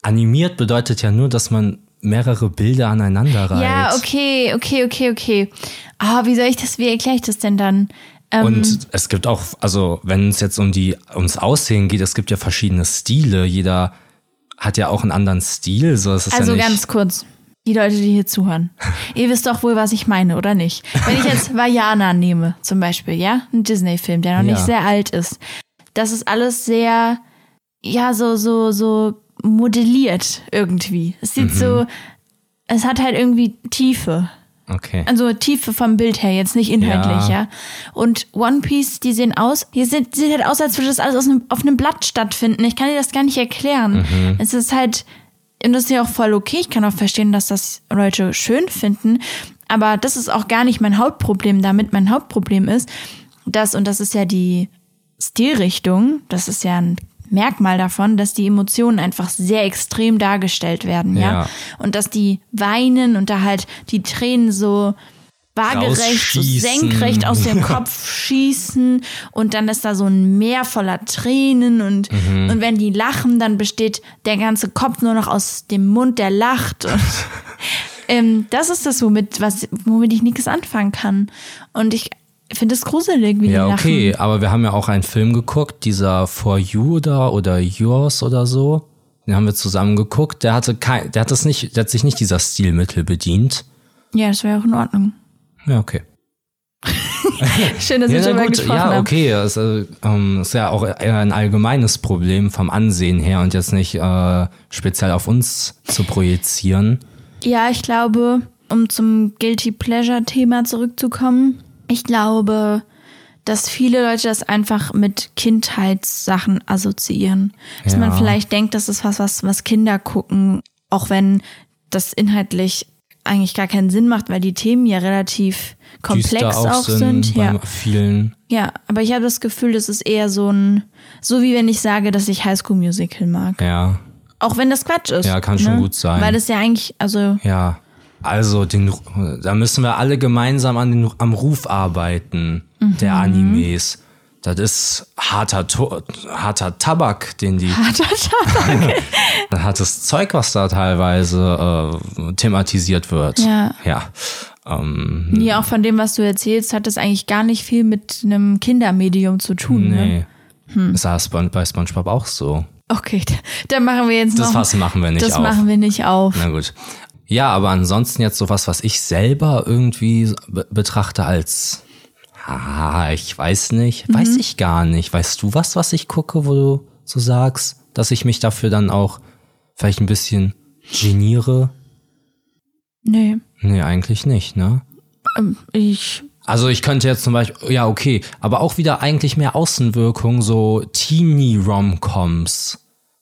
animiert bedeutet ja nur, dass man mehrere Bilder aneinander reiht. Ja, okay, okay, okay, okay. Ah, wie soll ich das, wie erkläre ich das denn dann? Ähm, Und es gibt auch, also wenn es jetzt um die ums Aussehen geht, es gibt ja verschiedene Stile. Jeder hat ja auch einen anderen Stil. So ist es Also ja nicht. ganz kurz, die Leute, die hier zuhören. Ihr wisst doch wohl, was ich meine, oder nicht? Wenn ich jetzt Vajana nehme, zum Beispiel, ja, ein Disney-Film, der noch Ja. nicht sehr alt ist. Das ist alles sehr, ja, so, so, so modelliert irgendwie. Es Mhm. sieht so, es hat halt irgendwie Tiefe. Okay. Also Tiefe vom Bild her, jetzt nicht inhaltlich, Ja. ja. Und One Piece, die sehen aus, die sind, sieht halt aus, als würde das alles einem, auf einem Blatt stattfinden. Ich kann dir das gar nicht erklären. Es ist halt, und das ist ja auch voll okay. Ich kann auch verstehen, dass das Leute schön finden. Aber das ist auch gar nicht mein Hauptproblem damit. Mein Hauptproblem ist, dass, und das ist ja die Stilrichtung, das ist ja ein Merkmal davon, dass die Emotionen einfach sehr extrem dargestellt werden, ja. Ja. Und dass die weinen und da halt die Tränen so waagerecht, so senkrecht aus dem Kopf schießen und dann ist da so ein Meer voller Tränen und, Mhm. und wenn die lachen, dann besteht der ganze Kopf nur noch aus dem Mund, der lacht und ähm, das ist das, womit, was, womit ich nichts anfangen kann. Und ich finde es gruselig, wie Ja, die lachen. okay, aber wir haben ja auch einen Film geguckt, dieser For You da oder Yours oder so. Den haben wir zusammen geguckt. Der hatte kein, der hat das nicht, der hat sich nicht dieser Stilmittel bedient. Ja, das wäre auch in Ordnung. Ja, okay. Schön, dass wir Ja, darüber gesprochen ja, haben. okay. Das äh, ähm, ist ja auch eher ein allgemeines Problem vom Ansehen her und jetzt nicht äh, speziell auf uns zu projizieren. Ja, ich glaube, um zum Guilty Pleasure-Thema zurückzukommen, ich glaube, dass viele Leute das einfach mit Kindheitssachen assoziieren. Dass Ja. man vielleicht denkt, das ist was, was, was Kinder gucken, auch wenn das inhaltlich eigentlich gar keinen Sinn macht, weil die Themen ja relativ komplex Düster auch, sind. bei Ja. vielen. ja, aber ich habe das Gefühl, das ist eher so ein, so wie wenn ich sage, dass ich Highschool Musical mag. Ja, Auch wenn das Quatsch ist. Ja, kann schon ne? gut sein. Weil das ja eigentlich, also ja. Also, den, da müssen wir alle gemeinsam an den, am Ruf arbeiten, Mhm. der Animes. Das ist harter, To- harter Tabak, den die, harter Tabak. hartes Zeug, was da teilweise äh, thematisiert wird. Ja. Ja. Ähm, Nee, auch von dem, was du erzählst, hat das eigentlich gar nicht viel mit einem Kindermedium zu tun. Ne? nee. Hm. Ist das bei bei SpongeBob auch so? Okay, da- dann machen wir jetzt Das noch. Fass machen wir nicht das auf. machen wir nicht auf. Na gut. Ja, aber ansonsten jetzt sowas, was ich selber irgendwie be betrachte als, ah, ich weiß nicht, Mhm. weiß ich gar nicht. Weißt du was, was ich gucke, wo du so sagst, dass ich mich dafür dann auch vielleicht ein bisschen geniere? Nee, Nee, eigentlich nicht, ne? ähm, ich. Also ich könnte jetzt zum Beispiel, ja okay, aber auch wieder eigentlich mehr Außenwirkung, so Teenie-Rom-Coms,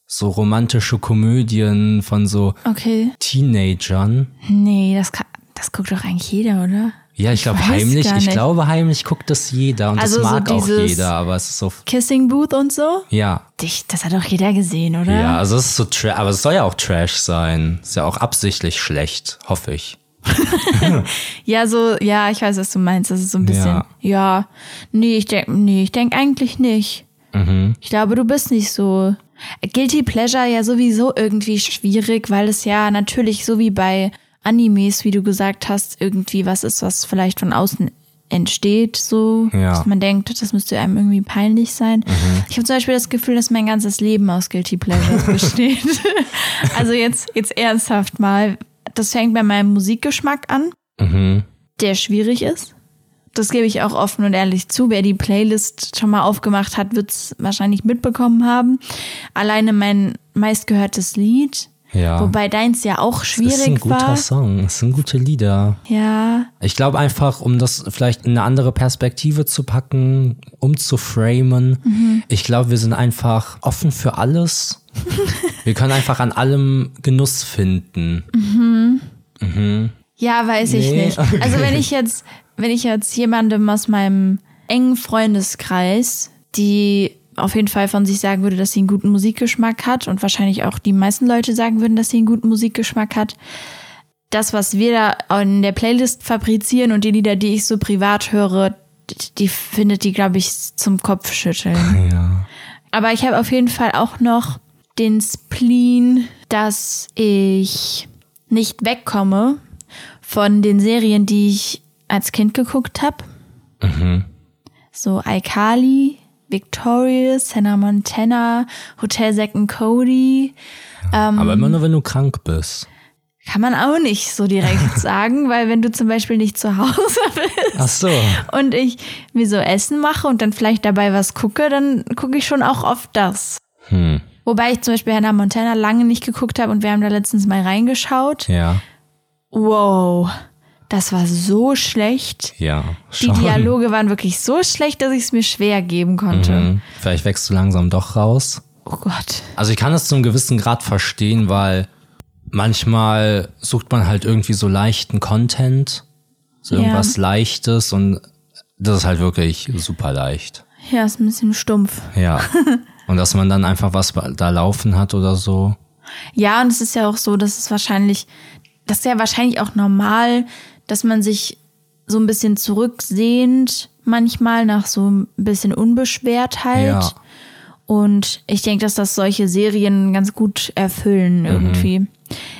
so romantische Komödien von so Okay. Teenagern. Nee, das, kann, das guckt doch eigentlich jeder, oder? Ja, ich glaube weiß heimlich, ich glaube heimlich guckt das jeder und Also das so mag auch dieses- jeder, aber es ist so, Kissing Booth und so? ja, Dich, das hat doch jeder gesehen, oder? ja, also es ist so, tra aber es soll ja auch Trash sein, ist ja auch absichtlich schlecht, hoffe ich. Ja, so, ja, ich weiß, was du meinst. Das ist so ein bisschen. Ja, Ja. nee, ich denk, nee, ich denk eigentlich nicht. Mhm. Ich glaube, du bist nicht so. Guilty Pleasure ja sowieso irgendwie schwierig, weil es ja natürlich so wie bei Animes, wie du gesagt hast, irgendwie was ist, was vielleicht von außen entsteht, so, Ja. dass man denkt, das müsste einem irgendwie peinlich sein. Ich habe zum Beispiel das Gefühl, dass mein ganzes Leben aus Guilty Pleasures besteht. also jetzt, jetzt ernsthaft mal. Das fängt bei meinem Musikgeschmack an Mhm. der schwierig ist. Das gebe ich auch offen und ehrlich zu. Wer die Playlist schon mal aufgemacht hat, wird es wahrscheinlich mitbekommen haben. Alleine mein meistgehörtes Lied Ja. Wobei deins ja auch Das ist ein schwierig guter war. Song. Das sind gute Lieder. Ja, Ich glaube einfach, um das vielleicht in eine andere Perspektive zu packen, um zu framen. Mhm. Ich glaube, wir sind einfach offen für alles. wir können einfach an allem Genuss finden. ja, weiß ich Nee, nicht. okay. Also wenn ich jetzt, wenn ich jetzt jemandem aus meinem engen Freundeskreis, die auf jeden Fall von sich sagen würde, dass sie einen guten Musikgeschmack hat und wahrscheinlich auch die meisten Leute sagen würden, dass sie einen guten Musikgeschmack hat. Das, was wir da in der Playlist fabrizieren und die Lieder, die ich so privat höre, die findet die, glaube ich, zum Kopfschütteln. Ja. Aber ich habe auf jeden Fall auch noch den Spleen, dass ich nicht wegkomme von den Serien, die ich als Kind geguckt habe. So iCarly, Victorious, Hannah Montana, Hotel Zack Cody. Aber immer nur, wenn du krank bist. Kann man auch nicht so direkt sagen, weil wenn du zum Beispiel nicht zu Hause bist Ach so. und ich mir so Essen mache und dann vielleicht dabei was gucke, dann gucke ich schon auch oft das. Hm. Wobei ich zum Beispiel Hannah Montana lange nicht geguckt habe und wir haben da letztens mal reingeschaut. Ja. Wow, das war so schlecht. Ja. Die Schon. Dialoge waren wirklich so schlecht, dass ich es mir schwer geben konnte. Hm. Vielleicht wächst du langsam doch raus. Oh Gott. Also ich kann das zu einem gewissen Grad verstehen, weil manchmal sucht man halt irgendwie so leichten Content, so Ja. irgendwas Leichtes und das ist halt wirklich super leicht. Ja, ist ein bisschen stumpf. Ja. und dass man dann einfach was da laufen hat oder so. Ja, und es ist ja auch so, dass es wahrscheinlich, das ist ja wahrscheinlich auch normal, dass man sich so ein bisschen zurücksehnt, manchmal nach so ein bisschen Unbeschwertheit. Ja. Und ich denke, dass das solche Serien ganz gut Mhm. erfüllen irgendwie.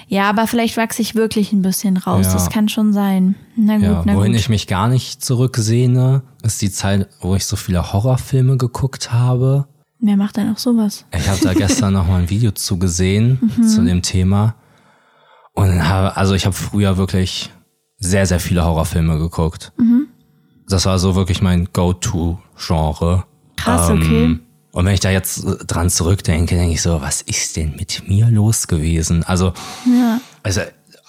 Ja, aber vielleicht wachse ich wirklich ein bisschen raus. Ja. Das kann schon sein. Na gut, Ja, na wohin gut. ich mich gar nicht zurücksehne, ist die Zeit, wo ich so viele Horrorfilme geguckt habe. Wer macht denn auch sowas? Ich habe da gestern noch mal ein Video zu gesehen Mhm. zu dem Thema. Und habe, also ich habe früher wirklich sehr, sehr viele Horrorfilme geguckt. Mhm. Das war so wirklich mein Go-To-Genre. Krass, Ähm, okay. Und wenn ich da jetzt dran zurückdenke, denke ich so, was ist denn mit mir los gewesen? Also, also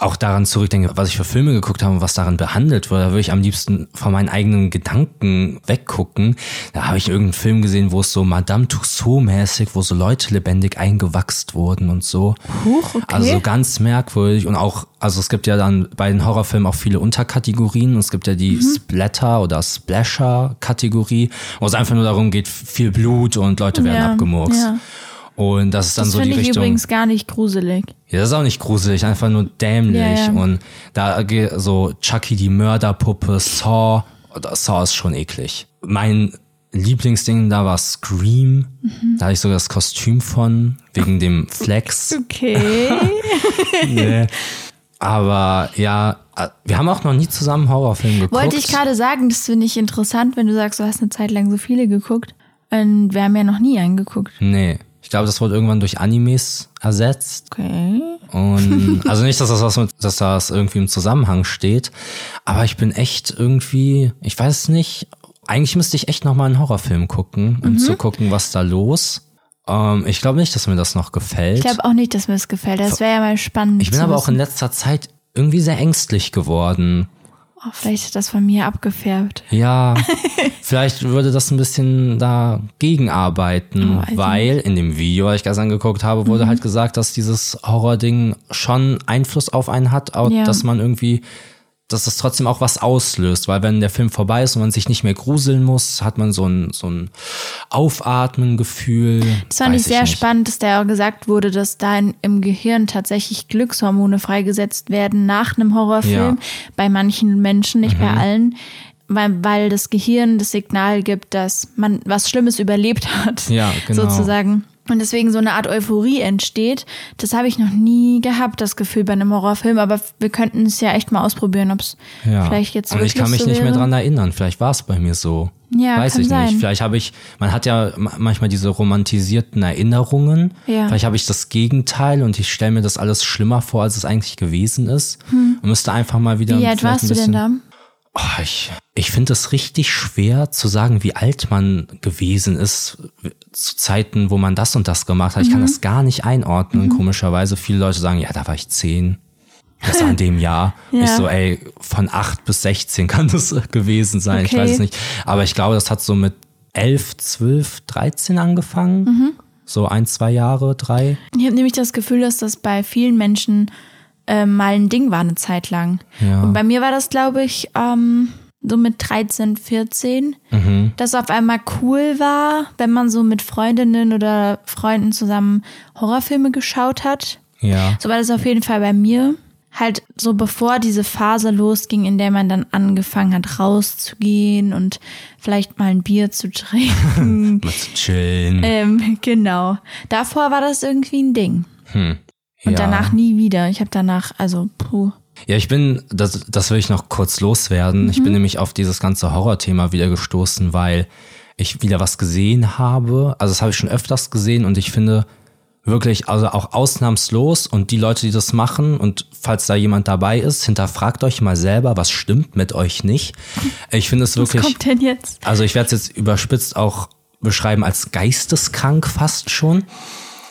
auch daran zurückdenke, was ich für Filme geguckt habe und was daran behandelt wurde, da würde ich am liebsten von meinen eigenen Gedanken weggucken. Da habe ich irgendeinen Film gesehen, wo es so Madame Tussauds-mäßig, wo so Leute lebendig eingewachst wurden und so. Huch, okay. Also ganz merkwürdig und auch, also es gibt ja dann bei den Horrorfilmen auch viele Unterkategorien. Es gibt ja die Splatter- oder Splasher-Kategorie, wo es einfach nur darum geht, viel Blut und Leute werden Ja, abgemurkst. ja. Und das ist dann das so die finde ich Richtung. übrigens gar nicht gruselig. Ja, das ist auch nicht gruselig, einfach nur dämlich. Ja, ja. Und da so Chucky die Mörderpuppe, Saw, Saw ist schon eklig. Mein Lieblingsding da war Scream. Mhm. Da hatte ich sogar das Kostüm von, wegen dem Flex. Okay. nee. Aber ja, wir haben auch noch nie zusammen Horrorfilm geguckt. Wollte ich gerade sagen, das finde ich interessant, wenn du sagst, du hast eine Zeit lang so viele geguckt. Und wir haben ja noch nie einen geguckt. Nee. Ich glaube, das wurde irgendwann durch Animes ersetzt. Okay. Und also nicht, dass das, was mit, dass das irgendwie im Zusammenhang steht, aber ich bin echt irgendwie, ich weiß nicht, eigentlich müsste ich echt noch mal einen Horrorfilm gucken, um zu gucken, was da los. Ähm, ich glaube nicht, dass mir das noch gefällt. Ich glaube auch nicht, dass mir das gefällt. Das wäre ja mal spannend. Ich bin aber auch in wissen. letzter Zeit irgendwie sehr ängstlich geworden. Oh, vielleicht ist das von mir abgefärbt. Ja, vielleicht würde das ein bisschen dagegen arbeiten, Oh, weil in dem Video, das ich gestern angeguckt habe, Mhm. wurde halt gesagt, dass dieses Horror-Ding schon Einfluss auf einen hat, auch, Ja. dass man irgendwie, dass das trotzdem auch was auslöst, weil wenn der Film vorbei ist und man sich nicht mehr gruseln muss, hat man so ein, so ein Aufatmen-Gefühl. Das fand Weiß ich sehr nicht. spannend, dass da auch gesagt wurde, dass da in, im Gehirn tatsächlich Glückshormone freigesetzt werden nach einem Horrorfilm. Ja. Mhm. Bei manchen Menschen, nicht bei allen. Weil, weil das Gehirn das Signal gibt, dass man was Schlimmes überlebt hat. Ja, genau. Sozusagen. Und deswegen so eine Art Euphorie entsteht. Das habe ich noch nie gehabt, das Gefühl bei einem Horrorfilm. Aber wir könnten es ja echt mal ausprobieren, ob es Ja. vielleicht jetzt Und ich wirklich kann mich so nicht mehr wäre. dran erinnern. Vielleicht war es bei mir so. Ja, Weiß ich sein. nicht. Vielleicht habe ich, man hat ja ma- manchmal diese romantisierten Erinnerungen. Ja. Vielleicht habe ich das Gegenteil und ich stelle mir das alles schlimmer vor, als es eigentlich gewesen ist. Und müsste einfach mal wieder Hm. Wie alt warst du denn bisschen, Oh, ich ich finde es richtig schwer zu sagen, wie alt man gewesen ist zu Zeiten, wo man das und das gemacht hat. Ich kann Mhm. das gar nicht einordnen, komischerweise. Viele Leute sagen, ja, da war ich zehn. Das war in dem Jahr. Ja. Ich so, ey, von acht bis 16 kann das gewesen sein. Ich Okay. weiß es nicht. Aber ich glaube, das hat so mit elf, zwölf, 13 angefangen. Mhm. So ein, zwei Jahre, drei. Ich habe nämlich das Gefühl, dass das bei vielen Menschen ähm, mal ein Ding war eine Zeit lang. Ja. Und bei mir war das, glaube ich, ähm, so mit 13, 14, Mhm. dass auf einmal cool war, wenn man so mit Freundinnen oder Freunden zusammen Horrorfilme geschaut hat. Ja. So war das auf jeden Fall bei mir. Halt so bevor diese Phase losging, in der man dann angefangen hat, rauszugehen und vielleicht mal ein Bier zu trinken. Mal zu chillen. ähm, genau. Davor war das irgendwie ein Ding. Und ja. danach nie wieder. Ich habe danach, also, puh. Ja, ich bin, das, das will ich noch kurz loswerden. Ich bin nämlich auf dieses ganze Horrorthema wieder gestoßen, weil ich wieder was gesehen habe. Also das habe ich schon öfters gesehen und ich finde wirklich, also auch ausnahmslos und die Leute, die das machen und falls da jemand dabei ist, hinterfragt euch mal selber, was stimmt mit euch nicht. Ich finde es Was wirklich, kommt denn jetzt? also ich werde es jetzt überspitzt auch beschreiben als geisteskrank fast schon.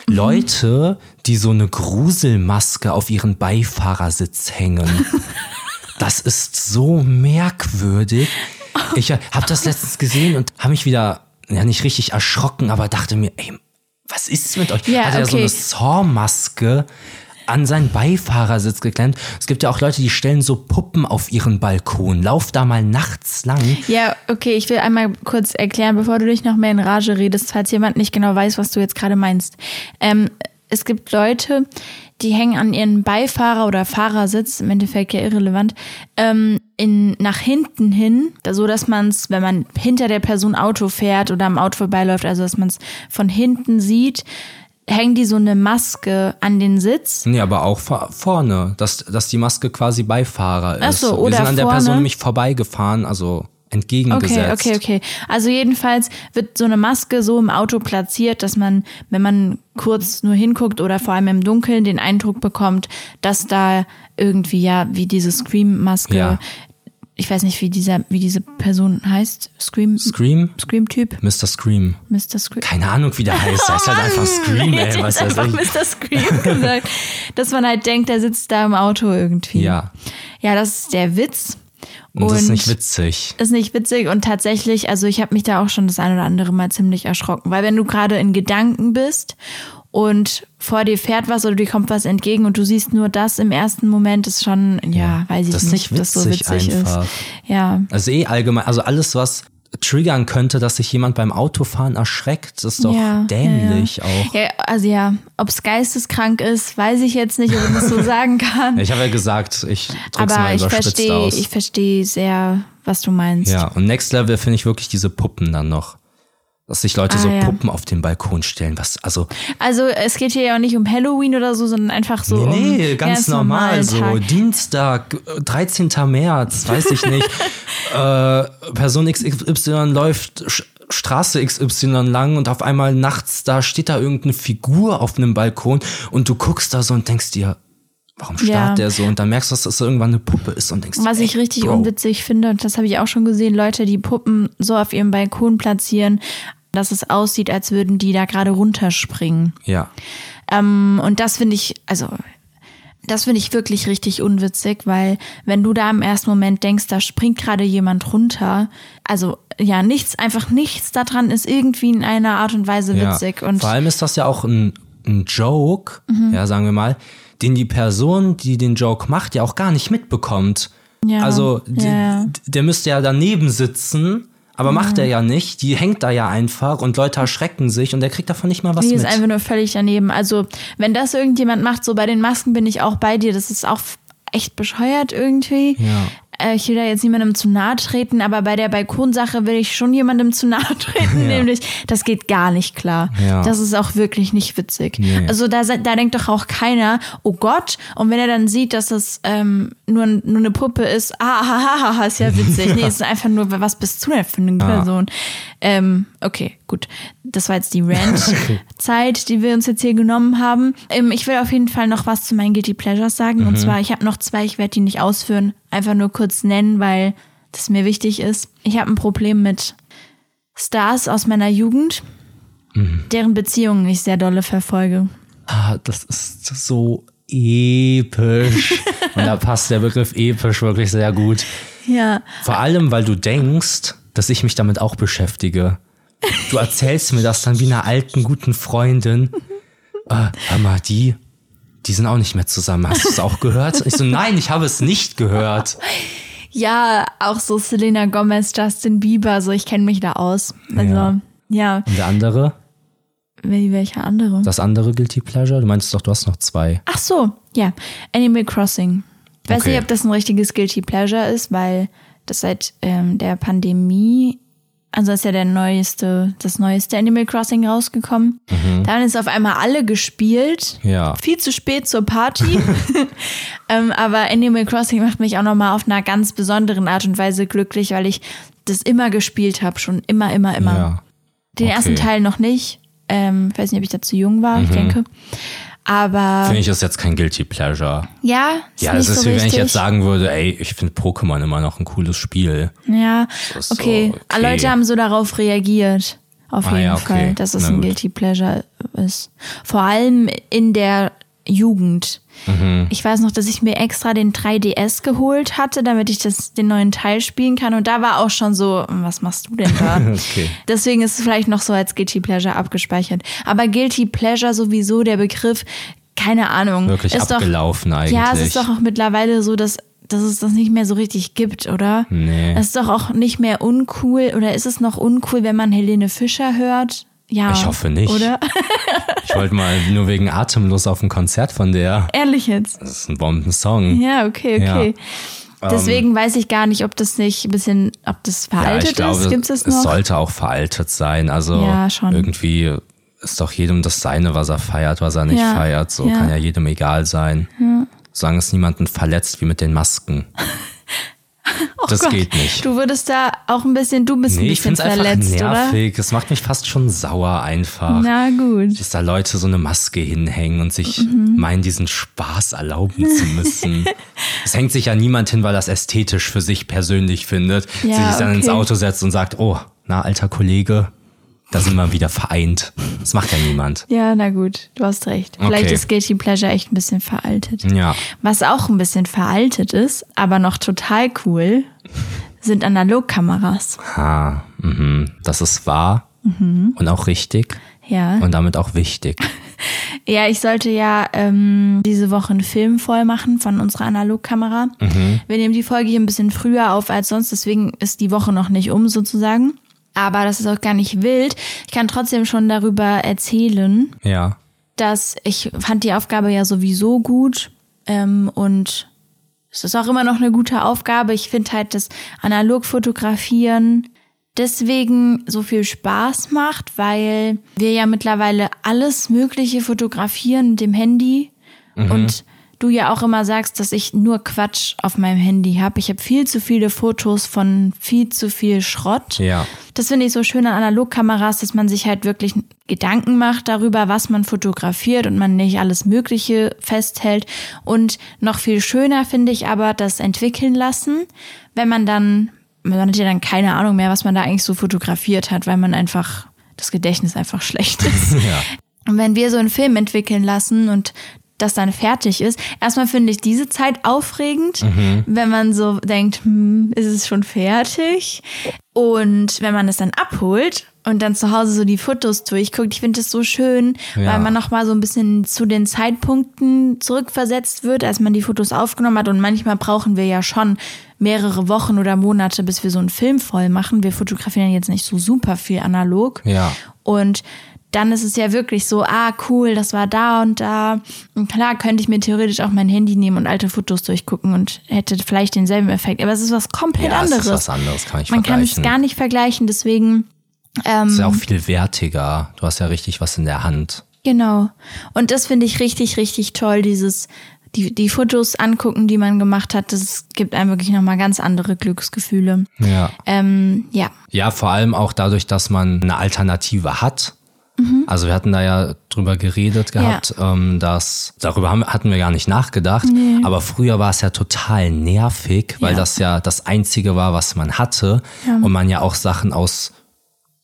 Leute, die so eine Gruselmaske auf ihren Beifahrersitz hängen. Das ist so merkwürdig. Ich habe das letztens gesehen und habe mich wieder, ja nicht richtig erschrocken, aber dachte mir, ey, was ist mit euch? Ja, Hat er so okay. eine Saw-Maske an seinen Beifahrersitz geklemmt? Es gibt ja auch Leute, die stellen so Puppen auf ihren Balkon. Lauf da mal nachts lang. Ja, okay, ich will einmal kurz erklären, bevor du dich noch mehr in Rage redest, falls jemand nicht genau weiß, was du jetzt gerade meinst. Ähm, es gibt Leute, die hängen an ihren Beifahrer- oder Fahrersitz, im Endeffekt ja irrelevant, ähm, in, nach hinten hin, so dass man es, wenn man hinter der Person Auto fährt oder am Auto vorbeiläuft, also dass man es von hinten sieht, hängen die so eine Maske an den Sitz. Nee, aber auch vor- vorne, dass, dass die Maske quasi Beifahrer ist. Ach so, Wir oder sind an der vorne. Person nämlich vorbeigefahren, also entgegengesetzt. Okay, okay, okay. Also jedenfalls wird so eine Maske so im Auto platziert, dass man, wenn man kurz nur hinguckt oder vor allem im Dunkeln den Eindruck bekommt, dass da irgendwie ja wie diese Scream-Maske, Ja. ich weiß nicht, wie dieser, wie diese Person heißt, Scream, Scream? Scream-Typ, Mr. Scream. Mr. Scream. Keine Ahnung, wie der heißt. Er ist halt einfach Scream, Ich ey. Was weiß einfach ich. Mr. Scream gesagt, dass man halt denkt, der sitzt da im Auto irgendwie. Ja. Ja, das ist der Witz. Und das ist nicht witzig. ist nicht witzig und tatsächlich, also ich habe mich da auch schon das ein oder andere Mal ziemlich erschrocken, weil wenn du gerade in Gedanken bist und vor dir fährt was oder dir kommt was entgegen und du siehst nur das im ersten Moment, ist schon, ja, weiß ich Das nicht, nicht ob das so witzig witzig einfach. ist. Ja, Also eh allgemein, also alles, was triggern könnte, dass sich jemand beim Autofahren erschreckt, ist doch ja, dämlich ja, auch. ja. ja, also ja, ob es geisteskrank ist, weiß ich jetzt nicht, ob ich das so sagen kann. Ich habe ja gesagt, ich drück's Aber mal ich verstehe, ich verstehe sehr, was du meinst. ja, und Next Level finde ich wirklich diese Puppen dann noch. Dass sich Leute Ah, so ja. Puppen auf den Balkon stellen. Was, also, Also es geht hier ja auch nicht um Halloween oder so, sondern einfach so nee, um nee, ganz normal. So, Tag. Dienstag, äh, 13. März, weiß ich nicht. äh, Person XY läuft Straße XY lang und auf einmal nachts, da steht da irgendeine Figur auf einem Balkon und du guckst da so und denkst dir, warum starrt Ja. der so? Und dann merkst du, dass das irgendwann eine Puppe ist und denkst Was ich richtig Bro. unwitzig finde, und das habe ich auch schon gesehen, Leute, die Puppen so auf ihrem Balkon platzieren, dass es aussieht, als würden die da gerade runterspringen. Ja, Ähm, und das finde ich, also das finde ich wirklich richtig unwitzig, weil wenn du da im ersten Moment denkst, da springt gerade jemand runter, also ja, nichts, einfach nichts daran ist irgendwie in einer Art und Weise ja. witzig. Und Vor allem ist das ja auch ein, ein Joke, Mhm. ja, sagen wir mal, den die Person, die den Joke macht, ja auch gar nicht mitbekommt. Ja, Also ja. der müsste ja daneben sitzen, aber macht er ja nicht. Die hängt da ja einfach und Leute erschrecken sich und der kriegt davon nicht mal was Die ist mit. einfach nur völlig daneben. Also, wenn das irgendjemand macht, so bei den Masken bin ich auch bei dir. Das ist auch echt bescheuert irgendwie. Ja. Äh, Ich will da jetzt niemandem zu nahe treten, aber bei der Balkonsache will ich schon jemandem zu nahe treten, Ja. nämlich, das geht gar nicht klar. Ja. Das ist auch wirklich nicht witzig. Nee. Also da, da denkt doch auch keiner, oh Gott, und wenn er dann sieht, dass das ähm, nur, nur eine Puppe ist, ah, ha, ha, ha, ist ja witzig. nee, es ist einfach nur, was bist du denn für eine Person? Ähm, okay, gut. Das war jetzt die Rant-Zeit, die wir uns jetzt hier genommen haben. Ähm, ich will auf jeden Fall noch was zu meinen Guilty Pleasures sagen. Und zwar, ich habe noch zwei, ich werde die nicht ausführen, einfach nur kurz nennen, weil das mir wichtig ist. Ich habe ein Problem mit Stars aus meiner Jugend, deren Beziehungen ich sehr dolle verfolge. Ah, das ist so episch. Und da passt der Begriff episch wirklich sehr gut. Ja, Vor allem, weil du denkst, dass ich mich damit auch beschäftige. Du erzählst mir das dann wie einer alten, guten Freundin. Äh, hör mal, die, die sind auch nicht mehr zusammen. Hast du es auch gehört? Ich so, nein, ich habe es nicht gehört. ja, auch so Selena Gomez, Justin Bieber, so ich kenne mich da aus. Also Ja. ja, Und der andere? welcher andere? Das andere Guilty Pleasure? Du meinst doch, du hast noch zwei. Ach so, ja, Animal Crossing. Ich weiß Okay. nicht, ob das ein richtiges Guilty Pleasure ist, weil das seit ähm, der Pandemie, also ist ja der neueste, das neueste Animal Crossing rausgekommen. Dann ist auf einmal alle gespielt. Ja. Viel zu spät zur Party. ähm, aber Animal Crossing macht mich auch nochmal auf einer ganz besonderen Art und Weise glücklich, weil ich das immer gespielt habe, schon immer, immer, immer. Ja. Den Okay. ersten Teil noch nicht. Ähm, ich weiß nicht, ob ich da zu jung war, ich denke. Aber Finde ich ist jetzt kein Guilty Pleasure. ja, ist Ja, nicht das ist so wie wenn ich jetzt sagen würde, ey, ich finde Pokémon immer noch ein cooles Spiel. Ja, ist so, okay. okay. Leute haben so darauf reagiert. Auf Ah, jeden ja, okay. Fall, dass es Na ein gut. Guilty Pleasure ist. Vor allem in der Jugend. Mhm. Ich weiß noch, dass ich mir extra den 3DS geholt hatte, damit ich das, den neuen Teil spielen kann. Und da war auch schon so, was machst du denn da? Okay. Deswegen ist es vielleicht noch so als Guilty Pleasure abgespeichert. Aber Guilty Pleasure sowieso, der Begriff, keine Ahnung. Wirklich ist abgelaufen doch, eigentlich. Ja, es ist doch auch mittlerweile so, dass, dass es das nicht mehr so richtig gibt, oder? Nee. Es ist doch auch nicht mehr uncool, oder ist es noch uncool, wenn man Helene Fischer hört? Ja. Ich hoffe nicht. Oder? Ich wollte mal nur wegen Atemlos auf ein Konzert von der. Ehrlich jetzt. Das ist ein Bombensong. Ja, okay, okay. Deswegen weiß ich gar nicht, ob das nicht ein bisschen, ob das Ja, veraltet ich glaube, ist. Gibt es es noch? sollte auch veraltet sein. Also Ja, schon. irgendwie ist doch jedem das Seine, was er feiert, was er nicht Ja, feiert. So ja. kann ja jedem egal sein. Solange es niemanden verletzt, wie mit den Masken. das Oh Gott, geht nicht. Du würdest da auch ein bisschen, du bist ein Nee, ich bisschen finde es einfach verletzt, nervig. Es macht mich fast schon sauer einfach. oder? Na gut. dass da Leute so eine Maske hinhängen und sich Mhm. meinen, diesen Spaß erlauben zu müssen. es hängt sich ja niemand hin, weil das ästhetisch für sich persönlich findet. Ja, sich dann ins okay. Auto setzt und sagt, oh, na, alter Kollege, da sind wir wieder vereint. Das macht ja niemand. Ja, na gut, du hast recht. Vielleicht Okay. ist Guilty Pleasure echt ein bisschen veraltet. Ja. Was auch ein bisschen veraltet ist, aber noch total cool, sind Analogkameras. Ha, mhm. Das ist wahr Mhm. und auch richtig Ja. und damit auch wichtig. Ja, ich sollte ja ähm, diese Woche einen Film voll machen von unserer Analogkamera. Wir nehmen die Folge hier ein bisschen früher auf als sonst, deswegen ist die Woche noch nicht um sozusagen. Aber das ist auch gar nicht wild. Ich kann trotzdem schon darüber erzählen, Ja. dass ich fand die Aufgabe ja sowieso gut ähm, und es ist auch immer noch eine gute Aufgabe. Ich finde halt das Analogfotografieren deswegen so viel Spaß macht, weil wir ja mittlerweile alles Mögliche fotografieren mit dem Handy und du ja auch immer sagst, dass ich nur Quatsch auf meinem Handy habe. Ich habe viel zu viele Fotos von viel zu viel Schrott. Ja. Das finde ich so schön an Analogkameras, dass man sich halt wirklich Gedanken macht darüber, was man fotografiert und man nicht alles Mögliche festhält. Und noch viel schöner finde ich aber das entwickeln lassen, wenn man dann, man hat ja dann keine Ahnung mehr, was man da eigentlich so fotografiert hat, weil man einfach, das Gedächtnis einfach schlecht ist. Ja. Und wenn wir so einen Film entwickeln lassen und das dann fertig ist, erstmal finde ich diese Zeit aufregend, wenn man so denkt, hm, ist es schon fertig? Und wenn man es dann abholt und dann zu Hause so die Fotos durchguckt, ich finde das so schön, Ja. weil man nochmal so ein bisschen zu den Zeitpunkten zurückversetzt wird, als man die Fotos aufgenommen hat. Und manchmal brauchen wir ja schon mehrere Wochen oder Monate, bis wir so einen Film voll machen. Wir fotografieren jetzt nicht so super viel analog. Ja. Und dann ist es ja wirklich so, ah, cool, das war da und da. Und klar könnte ich mir theoretisch auch mein Handy nehmen und alte Fotos durchgucken und hätte vielleicht denselben Effekt. Aber es ist was komplett Ja, es anderes. ist was anderes, kann ich Man kann es gar nicht vergleichen, deswegen, ähm, ist ja auch viel wertiger. Du hast ja richtig was in der Hand. genau. Und das finde ich richtig, richtig toll, dieses, die, die Fotos angucken, die man gemacht hat. Das gibt einem wirklich nochmal ganz andere Glücksgefühle. Ja. Ähm, ja, Ja, vor allem auch dadurch, dass man eine Alternative hat. Also wir hatten da ja drüber geredet gehabt, ähm, dass darüber haben, hatten wir gar nicht nachgedacht. Aber früher war es ja total nervig, weil Ja. das ja das Einzige war, was man hatte und man ja auch Sachen aus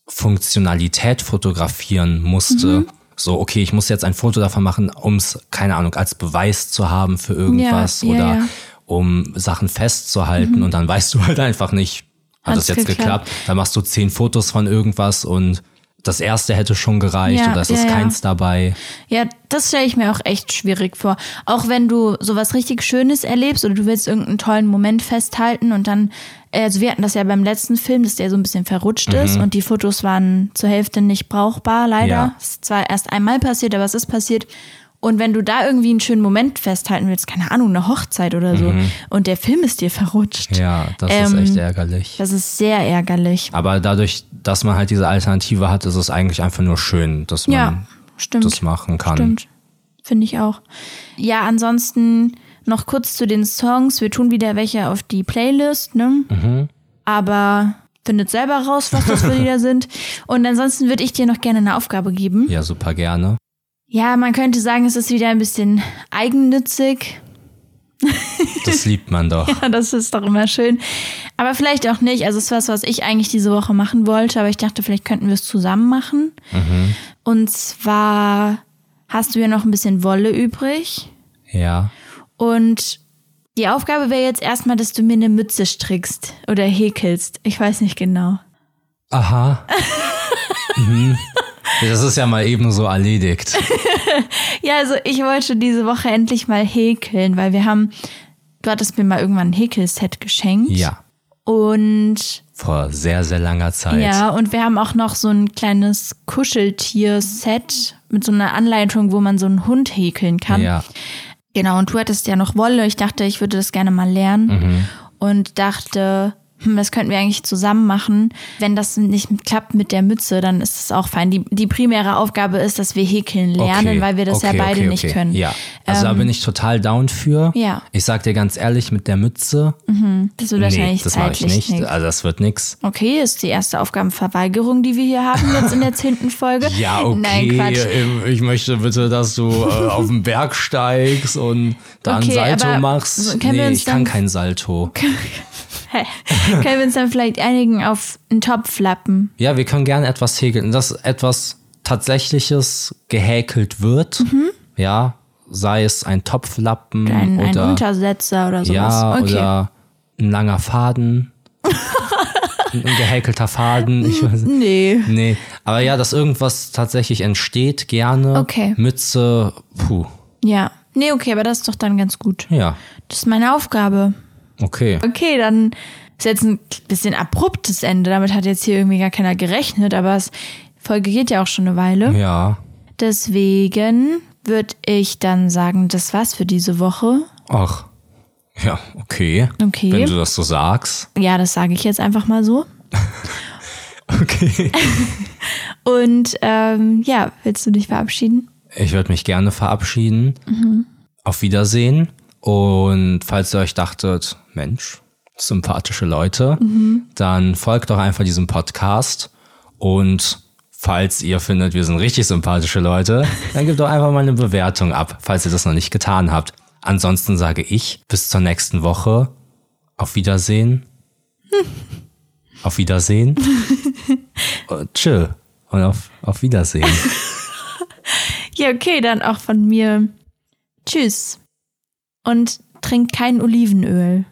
Funktionalität fotografieren musste. So, okay, ich muss jetzt ein Foto davon machen, um es, keine Ahnung, als Beweis zu haben für irgendwas Ja, ja, oder ja. um Sachen festzuhalten und dann weißt du halt einfach nicht, hat Hat's es jetzt geklappt? geklappt? Dann machst du zehn Fotos von irgendwas und das erste hätte schon gereicht Ja, oder es ja, ist ja. keins dabei. Ja, das stelle ich mir auch echt schwierig vor. Auch wenn du sowas richtig Schönes erlebst oder du willst irgendeinen tollen Moment festhalten und dann, äh, also wir hatten das ja beim letzten Film, dass der so ein bisschen verrutscht ist und die Fotos waren zur Hälfte nicht brauchbar, leider. Mhm. Ja. Es ist zwar erst einmal passiert, aber es ist passiert. Und wenn du da irgendwie einen schönen Moment festhalten willst, keine Ahnung, eine Hochzeit oder so, und der Film ist dir verrutscht. Mhm. Ja, das Ähm, ist echt ärgerlich. Das ist sehr ärgerlich. Aber dadurch, dass man halt diese Alternative hat, ist es eigentlich einfach nur schön, dass man Ja, das machen kann. Stimmt. Finde ich auch. Ja, ansonsten noch kurz zu den Songs. Wir tun wieder welche auf die Playlist, ne? Mhm. Aber findet selber raus, was das für Lieder sind. Und ansonsten würde ich dir noch gerne eine Aufgabe geben. Ja, super gerne. Ja, man könnte sagen, es ist wieder ein bisschen eigennützig. Das liebt man doch. Ja, das ist doch immer schön. Aber vielleicht auch nicht. Also es ist was, was ich eigentlich diese Woche machen wollte, aber ich dachte, vielleicht könnten wir es zusammen machen. Und zwar hast du ja noch ein bisschen Wolle übrig. Ja. Und die Aufgabe wäre jetzt erstmal, dass du mir eine Mütze strickst oder häkelst. Ich weiß nicht genau. Aha. mhm. Das ist ja mal eben so erledigt. Ja, also ich wollte diese Woche endlich mal häkeln, weil wir haben, du hattest mir mal irgendwann ein Häkelset geschenkt. Ja. Und Vor sehr, sehr langer Zeit. ja, und wir haben auch noch so ein kleines Kuscheltier-Set mit so einer Anleitung, wo man so einen Hund häkeln kann. Ja. Genau, und du hattest ja noch Wolle. Ich dachte, ich würde das gerne mal lernen. Mhm. Und dachte, hm, das könnten wir eigentlich zusammen machen. Wenn das nicht klappt mit der Mütze, dann ist das auch fein. Die, die primäre Aufgabe ist, dass wir häkeln lernen, Okay, weil wir das okay, ja beide okay, nicht können. Ja, also da bin ich total down für. Ja. Ich sag dir ganz ehrlich, mit der Mütze, Das wird nee, wahrscheinlich das mache ich zeitlich nicht. nix. Also das wird nix. Okay, ist die erste Aufgabenverweigerung, die wir hier haben jetzt in der zehnten Folge. Ja, okay. Nein, Quatsch. ähm, Ich möchte bitte, dass du äh, auf den Berg steigst und da ein Salto machst. Nee, ich kann kein Salto. Können wir uns dann vielleicht einigen auf einen Topflappen? Ja, wir können gerne etwas häkeln. Dass etwas Tatsächliches gehäkelt wird. Mhm. Ja, sei es ein Topflappen Ein, ein oder Untersetzer oder sowas? ja okay. oder ein langer Faden. ein gehäkelter Faden. Ich weiß nee. Nee, aber ja, dass irgendwas tatsächlich entsteht, gerne. Okay. Mütze, puh. Ja. Nee, okay, aber das ist doch dann ganz gut. Ja, Das ist meine Aufgabe. Okay. Okay, dann ist jetzt ein bisschen abruptes Ende. Damit hat jetzt hier irgendwie gar keiner gerechnet, aber die Folge geht ja auch schon eine Weile. Ja. Deswegen würde ich dann sagen, das war's für diese Woche. Ach. Ja, okay. Okay. Wenn du das so sagst. Ja, das sage ich jetzt einfach mal so. Okay. Und ähm, ja, willst du dich verabschieden? Ich würde mich gerne verabschieden. Mhm. Auf Wiedersehen. Und falls ihr euch dachtet, Mensch, sympathische Leute, Mhm. dann folgt doch einfach diesem Podcast. Und falls ihr findet, wir sind richtig sympathische Leute, dann gebt doch einfach mal eine Bewertung ab, falls ihr das noch nicht getan habt. Ansonsten sage ich bis zur nächsten Woche. Auf Wiedersehen. Auf Wiedersehen. Und chill. Und auf, auf Wiedersehen. Ja, okay, dann auch von mir. Tschüss. Und trink kein Olivenöl.